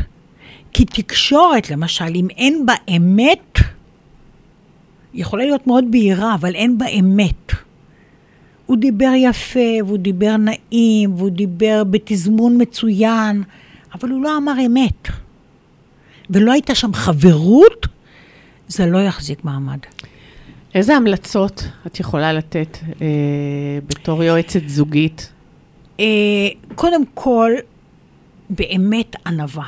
כי תקשורת, למשל, אם אין בה אמת, יכולה להיות מאוד בהירה, אבל אין בה אמת. הוא דיבר יפה, והוא דיבר נעים, והוא דיבר בתזמון מצוין, אבל הוא לא אמר אמת. ולא הייתה שם חברות, זה לא יחזיק מעמד. איזה המלצות את יכולה לתת אה, בתור יועצת זוגית? אה, קודם כל, באמת ענווה.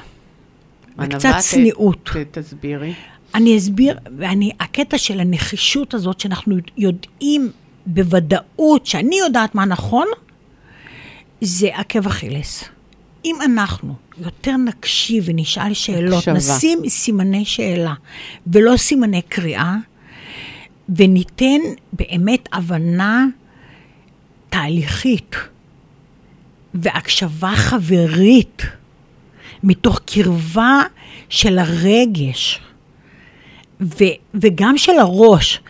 ענווה, וקצת ת- צניעות. ת- תסבירי. אני אסביר, ואני, הקטע של הנחישות הזאת, שאנחנו יודעים בוודאות, שאני יודעת מה נכון, זה עקב אכילס. אם אנחנו יותר נקשיב ונשאל שאלות, הקשבה. נשים סימני שאלה ולא סימני קריאה, וניתן באמת הבנה תהליכית והקשבה חברית, מתוך קרבה של הרגש. ו, וגם של הראש.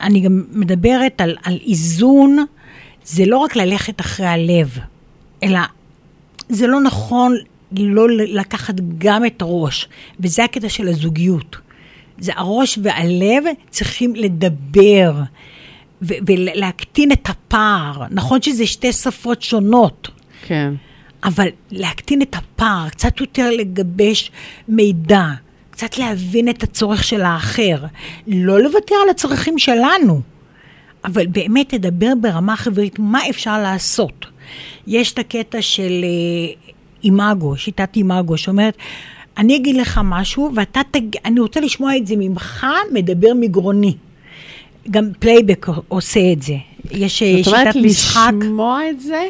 אני גם מדברת על, על איזון, זה לא רק ללכת אחרי הלב, אלא זה לא נכון לא לקחת גם את הראש, וזה הקטע של הזוגיות. זה הראש והלב צריכים לדבר ו- ולהקטין את הפער. נכון שזה שתי שפות שונות, כן. אבל להקטין את הפער, קצת יותר לגבש מידע, קצת להבין את הצורך של האחר, לא לוותר על הצרכים שלנו, אבל באמת תדבר ברמה חברית, מה אפשר לעשות. יש את הקטע של אה, אימאגו, שיטת אימאגו, שאומרת, אני אגיד לך משהו, ואתה תג... אני רוצה לשמוע את זה ממך, מדבר מגרוני. גם פלייבק עושה את זה. יש אה, זאת אומרת, שיטת משחק. לשמוע את זה,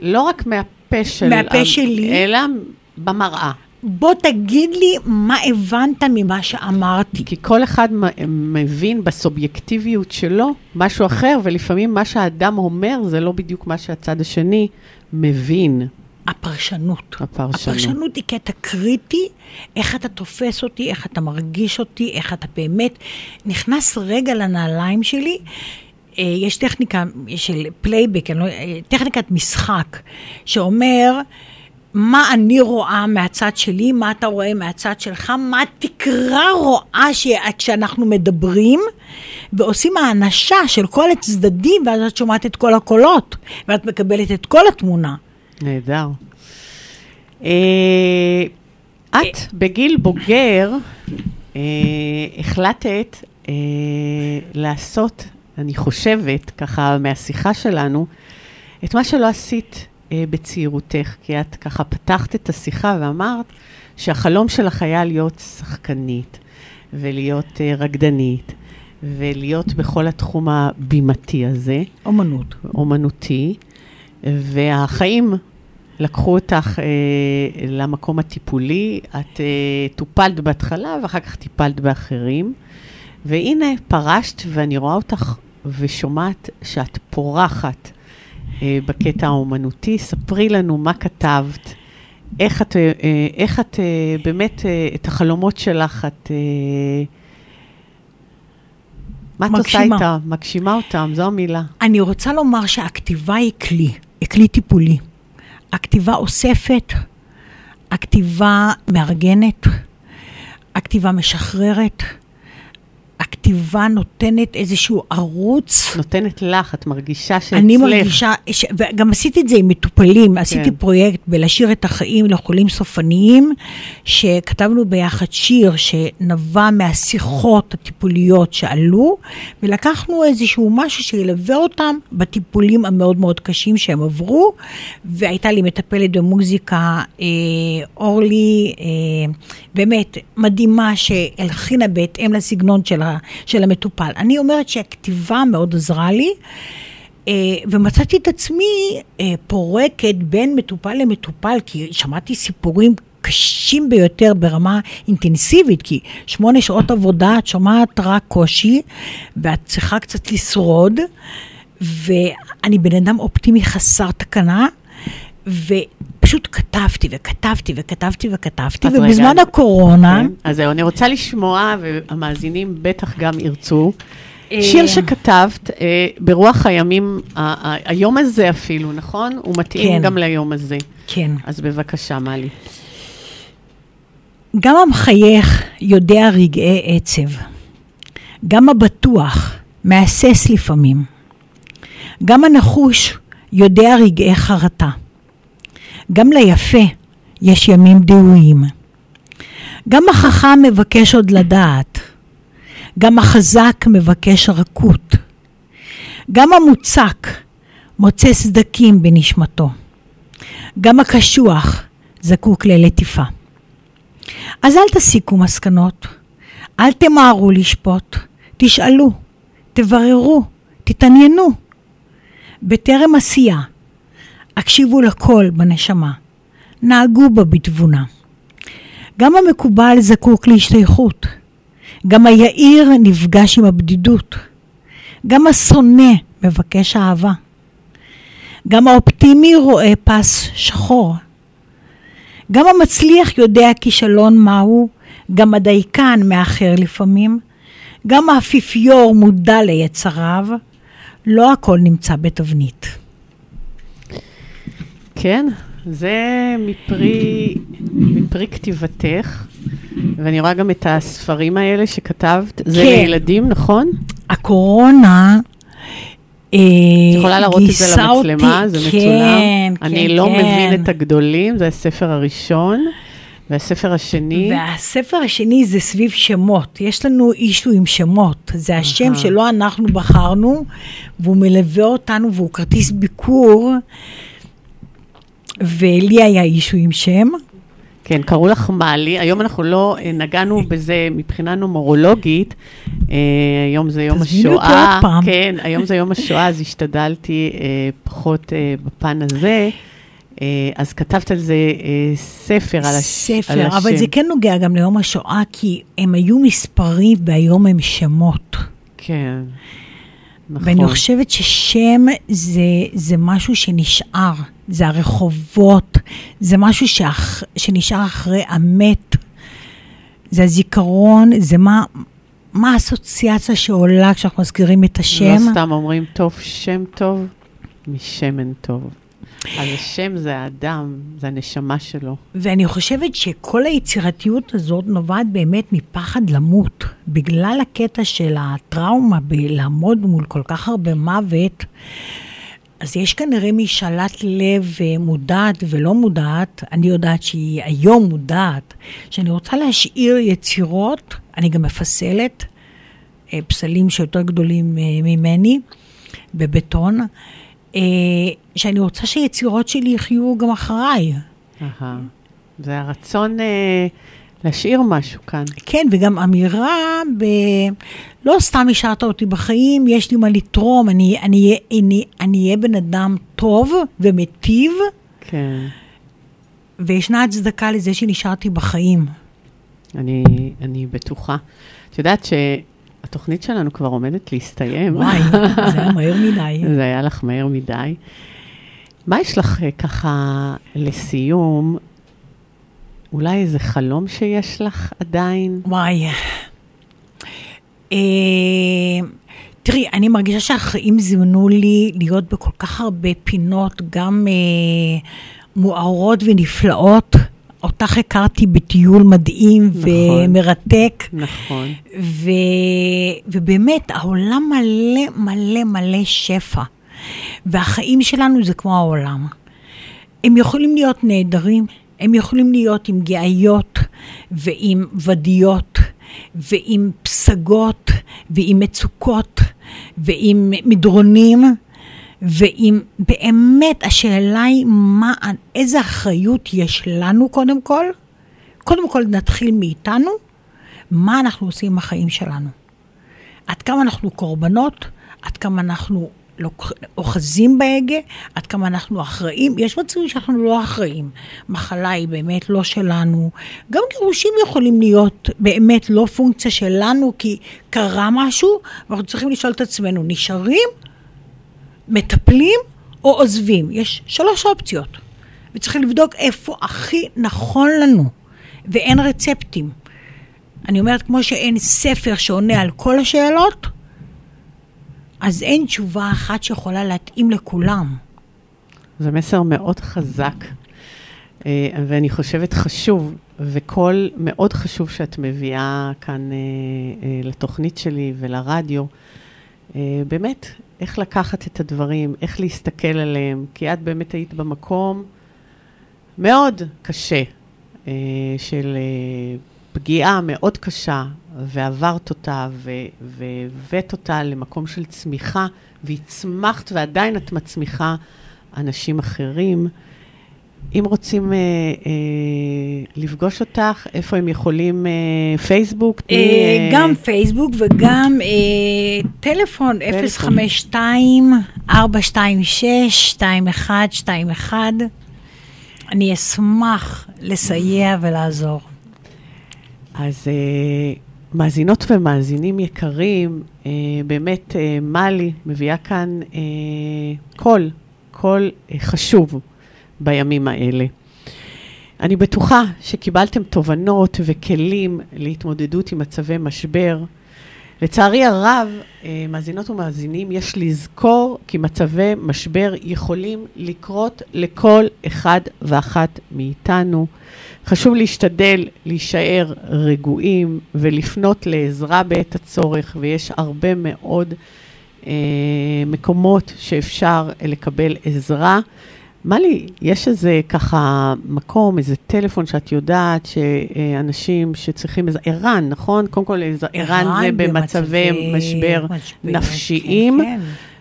לא רק מהפה של... מהפה שלי. אלא במראה. בוא תגיד לי מה הבנת ממה שאמרתי. כי כל אחד מבין בסובייקטיביות שלו משהו אחר, ולפעמים מה שהאדם אומר זה לא בדיוק מה שהצד השני מבין. הפרשנות. הפרשנות. הפרשנות היא קטע קריטי, איך אתה תופס אותי, איך אתה מרגיש אותי, איך אתה באמת נכנס רגע לנעליים שלי. אה, יש טכניקה של פלייבק, לא- אה, טכניקת משחק, שאומר מה אני רואה מהצד שלי, מה אתה רואה מהצד שלך, מה התקרה רואה ש... כשאנחנו מדברים, ועושים האנשה של כל הצדדים, ואז את שומעת את כל הקולות, ואת מקבלת את כל התמונה. נהדר. אה, את בגיל בוגר אה, החלטת אה, לעשות, אני חושבת, ככה מהשיחה שלנו, את מה שלא עשית בצעירותך, כי את ככה פתחת את השיחה ואמרת שהחלום שלך היה להיות שחקנית ולהיות אה, רקדנית ולהיות בכל התחום הבימתי הזה. אומנות. אומנותי, והחיים לקחו אותך אה, למקום הטיפולי. את אה, טופלת בהתחלה ואחר כך טיפלת באחרים. והנה, פרשת ואני רואה אותך ושומעת שאת פורחת אה, בקטע האומנותי. ספרי לנו מה כתבת, איך את, אה, אה, איך את אה, באמת, אה, את החלומות שלך, את... אה, מה את עושה. איתם? מגשימה אותם, זו המילה. אני רוצה לומר שהכתיבה היא כלי, היא כלי טיפולי. הכתיבה אוספת, הכתיבה מארגנת, הכתיבה משחררת, הכתיבה נותנת איזשהו ערוץ. נותנת לך, את מרגישה שאצלך. אני מרגישה, ש... וגם עשיתי את זה עם מטופלים, כן. עשיתי. פרויקט בלהשאיר את החיים לחולים סופניים, שכתבנו ביחד שיר שנבע מהשיחות הטיפוליות שעלו, ולקחנו איזשהו משהו שילווה אותם בטיפולים המאוד מאוד קשים שהם עברו, והייתה לי מטפלת במוזיקה, אה, אורלי, אה, באמת מדהימה, שהלחינה בהתאם לסגנון של, ה, של המטופל. אני אומרת שהכתיבה מאוד עזרה לי. אה, ומצאתי את עצמי אה, פורקת בין מטופל למטופל, כי שמעתי סיפורים קשים ביותר ברמה אינטנסיבית, כי שמונה שעות עבודה, את שומעת רק קושי, ואת צריכה קצת לשרוד, ואני בן אדם אופטימי חסר תקנה, ופשוט כתבתי וכתבתי וכתבתי וכתבתי, אז ובזמן רגע, הקורונה... כן, אז זהו, אני רוצה לשמוע, והמאזינים בטח גם ירצו. אה, שיר שכתבת אה, ברוח הימים, ה- ה- היום הזה אפילו, נכון? הוא מתאים כן. גם ליום הזה. כן. אז בבקשה, מלי. גם המחייך יודע רגעי עצב. גם הבטוח מהסס לפעמים. גם הנחוש יודע רגעי חרטה. גם ליפה יש ימים דהויים. גם החכם מבקש עוד לדעת. גם החזק מבקש רכות. גם המוצק מוצא סדקים בנשמתו. גם הקשוח זקוק ללטיפה. אז אל תסיקו מסקנות, אל תמהרו לשפוט, תשאלו, תבררו, תתעניינו. בטרם עשייה, הקשיבו לקול בנשמה, נהגו בה בתבונה. גם המקובל זקוק להשתייכות, גם היאיר נפגש עם הבדידות, גם השונא מבקש אהבה, גם האופטימי רואה פס שחור. גם המצליח יודע כישלון מהו, גם הדייקן מאחר לפעמים, גם האפיפיור מודע ליצריו, לא הכל נמצא בתבנית. כן, זה מפרי, מפרי כתיבתך, ואני רואה גם את הספרים האלה שכתבת. זה כן. לילדים, נכון? הקורונה אה, את יכולה להראות את זה גייסה אותי- למצלמה, זה מצולם. כן, אני כן, לא כן. מבין את הגדולים, זה הספר הראשון, והספר השני, והספר השני זה סביב שמות. יש לנו אישו עם שמות. זה השם. שלא אנחנו בחרנו, והוא מלווה אותנו והוא כרטיס ביקור. ולי היה אישו עם שם. כן, קראו לך מאלי, היום אנחנו לא אה, נגענו בזה מבחינה נומרולוגית, אה, היום זה יום תזמיני אותי השואה, עוד פעם. כן, היום זה יום השואה, אז השתדלתי אה, פחות בפן הזה. אז כתבת על זה ספר, על, הש... ספר, על השם. אבל זה כן נוגע גם ליום השואה, כי הם היו מספרים והיום הם שמות. כן, נכון. ואני חושבת ששם זה, זה משהו שנשאר, זה הרחובות, זה משהו שאח, שנשאר אחרי המת, זה הזיכרון, זה מה, מה האסוציאציה שעולה כשאנחנו מזכירים את השם. לא סתם אומרים טוב שם טוב משמן טוב. אז השם זה האדם, זה הנשמה שלו. ואני חושבת שכל היצירתיות הזאת נובעת באמת מפחד למות. בגלל הקטע של הטראומה בלעמוד מול כל כך הרבה מוות, אז יש כנראה משאלת לב אה, מודעת ולא מודעת, אני יודעת שהיא היום מודעת, שאני רוצה להשאיר יצירות, אני גם מפסלת אה, פסלים שיותר גדולים אה, ממני, בבטון, שאני רוצה שהיצירות שלי יחיו גם אחריי. אהה. זה הרצון להשאיר משהו כאן. כן, וגם אמירה ב... לא סתם השארת אותי בחיים, יש לי מה לתרום, אני אהיה- בן אדם טוב ומיטיב, כן. וישנה הצדקה לזה שנשארתי בחיים. אני, אני בטוחה. את יודעת שהתוכנית שלנו כבר עומדת להסתיים. וואי, זה היה מהר מדי. זה היה לך מהר מדי. מה יש לך אה, ככה לסיום? אולי איזה חלום שיש לך עדיין? וואי. אה, תראי, אני מרגישה שהחיים זימנו לי להיות בכל כך הרבה פינות, גם אה, מוארות ונפלאות. אותך הכרתי בטיול מדהים נכון. ומרתק. נכון. ו... ובאמת, העולם מלא מלא מלא שפע. והחיים שלנו זה כמו העולם. הם יכולים להיות נהדרים, הם יכולים להיות עם גאיות ועם ודיות ועם פסגות ועם מצוקות ועם מדרונים ועם באמת השאלה היא מה, איזה אחריות יש לנו קודם כל. קודם כל נתחיל מאיתנו, מה אנחנו עושים עם החיים שלנו. עד כמה אנחנו קורבנות, עד כמה אנחנו אוחזים בהגה, עד כמה אנחנו אחראים. יש מצבים שאנחנו לא אחראים. מחלה היא באמת לא שלנו. גם גירושים יכולים להיות באמת לא פונקציה שלנו, כי קרה משהו, ואנחנו צריכים לשאול את עצמנו, נשארים, מטפלים או עוזבים? יש שלוש אופציות. וצריכים לבדוק איפה הכי נכון לנו, ואין רצפטים. אני אומרת, כמו שאין ספר שעונה על כל השאלות, אז אין תשובה אחת שיכולה להתאים לכולם. זה מסר מאוד חזק, אה, ואני חושבת חשוב, וקול מאוד חשוב שאת מביאה כאן אה, אה, לתוכנית שלי ולרדיו. באמת, איך לקחת את הדברים, איך להסתכל עליהם, כי את באמת היית במקום מאוד קשה, של פגיעה מאוד קשה, ועברת אותה, והבאת אותה למקום של צמיחה, והצמחת, ועדיין את מצמיחה אנשים אחרים. אם רוצים אה, אה, לפגוש אותך, איפה הם יכולים, אה, פייסבוק? אה, אה, גם פייסבוק וגם אה, טלפון טלפון. 052-426-2121. אני אשמח לסייע ולעזור. אז אה, מאזינות ומאזינים יקרים, אה, באמת אה, מלי מביאה כאן אה, קול, קול אה, חשוב בימים האלה. אני בטוחה שקיבלתם תובנות וכלים להתמודדות עם מצבי משבר. לצערי הרב, אה, מאזינות ומאזינים, יש לזכור כי מצבי משבר יכולים לקרות לכל אחד ואחת מאיתנו. חשוב להשתדל להישאר רגועים ולפנות לעזרה בעת הצורך, ויש הרבה מאוד אה, מקומות שאפשר לקבל עזרה. מלי, יש איזה ככה מקום, איזה טלפון שאת יודעת שאנשים שצריכים איזה, ערן, נכון? קודם כל, איזה- ערן זה במצבי משבר נפשיים, כן, כן.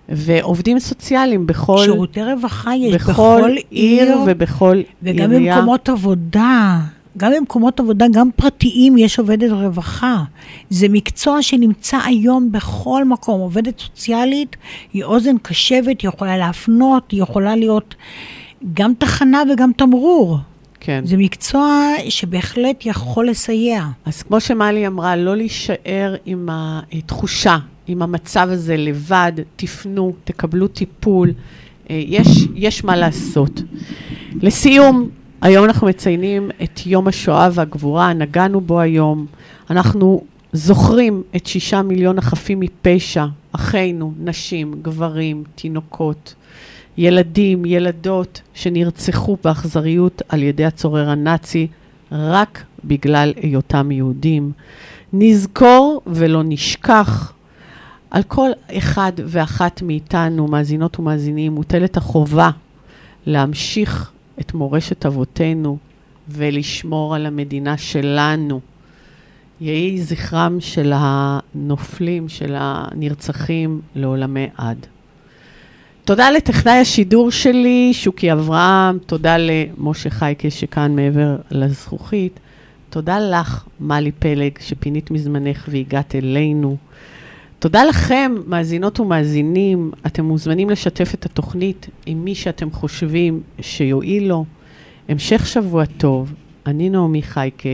ועובדים סוציאליים בכל, שירותי רווחה יש בכל בכל עיר עיר, ובכל וגם עירייה. במקומות עבודה. גם במקומות עבודה, גם פרטיים, יש עובדת רווחה. זה מקצוע שנמצא היום בכל מקום. עובדת סוציאלית היא אוזן קשבת, היא יכולה להפנות, היא יכולה להיות גם תחנה וגם תמרור. כן. זה מקצוע שבהחלט יכול לסייע. אז כמו שמלי אמרה, לא להישאר עם התחושה, עם המצב הזה לבד, תפנו, תקבלו טיפול, אה, יש, יש מה לעשות. לסיום, היום אנחנו מציינים את יום השואה והגבורה, נגענו בו היום. אנחנו זוכרים את שישה מיליון החפים מפשע, אחינו, נשים, גברים, תינוקות, ילדים, ילדות, שנרצחו באכזריות על ידי הצורר הנאצי רק בגלל היותם יהודים. נזכור ולא נשכח. על כל אחד ואחת מאיתנו, מאזינות ומאזינים, מוטלת החובה להמשיך את מורשת אבותינו ולשמור על המדינה שלנו. יהי זכרם של הנופלים, של הנרצחים, לעולמי עד. תודה לטכנאי השידור שלי, שוקי אברהם, תודה למשה חייקה שכאן מעבר לזכוכית. תודה לך, מלי פלג, שפינית מזמנך והגעת אלינו. תודה לכם, מאזינות ומאזינים. אתם מוזמנים לשתף את התוכנית עם מי שאתם חושבים שיועיל לו. המשך שבוע טוב. אני נעמי חייקה.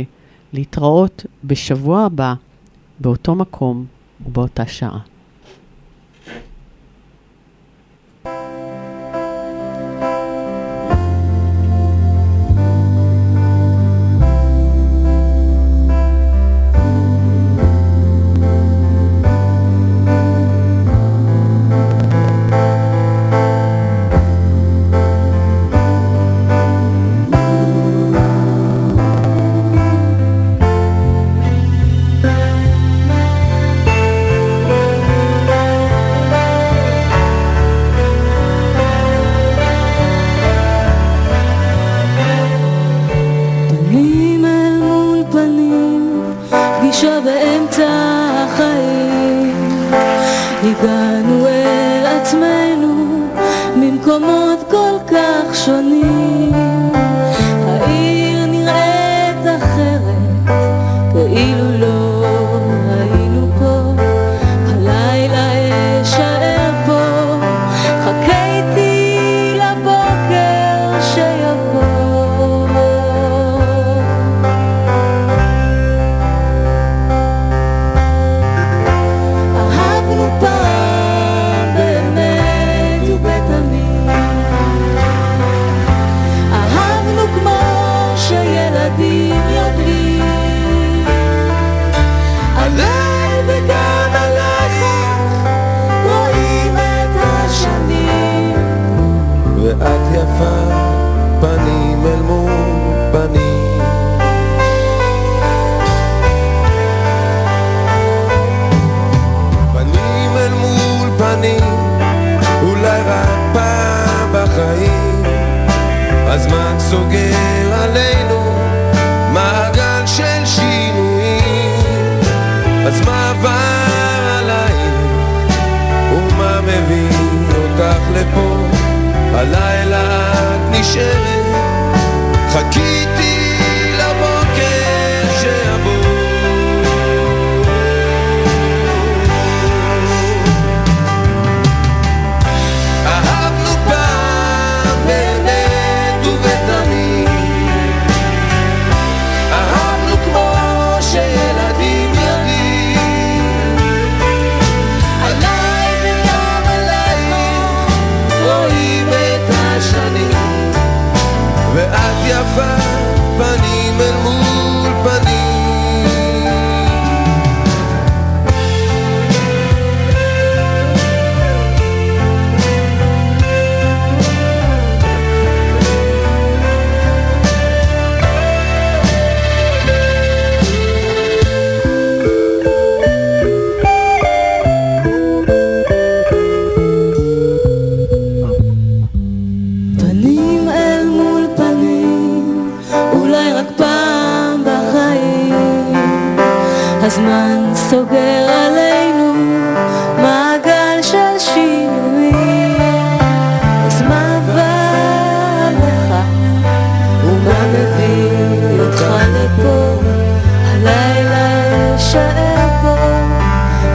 להתראות בשבוע הבא, באותו מקום ובאותה שעה.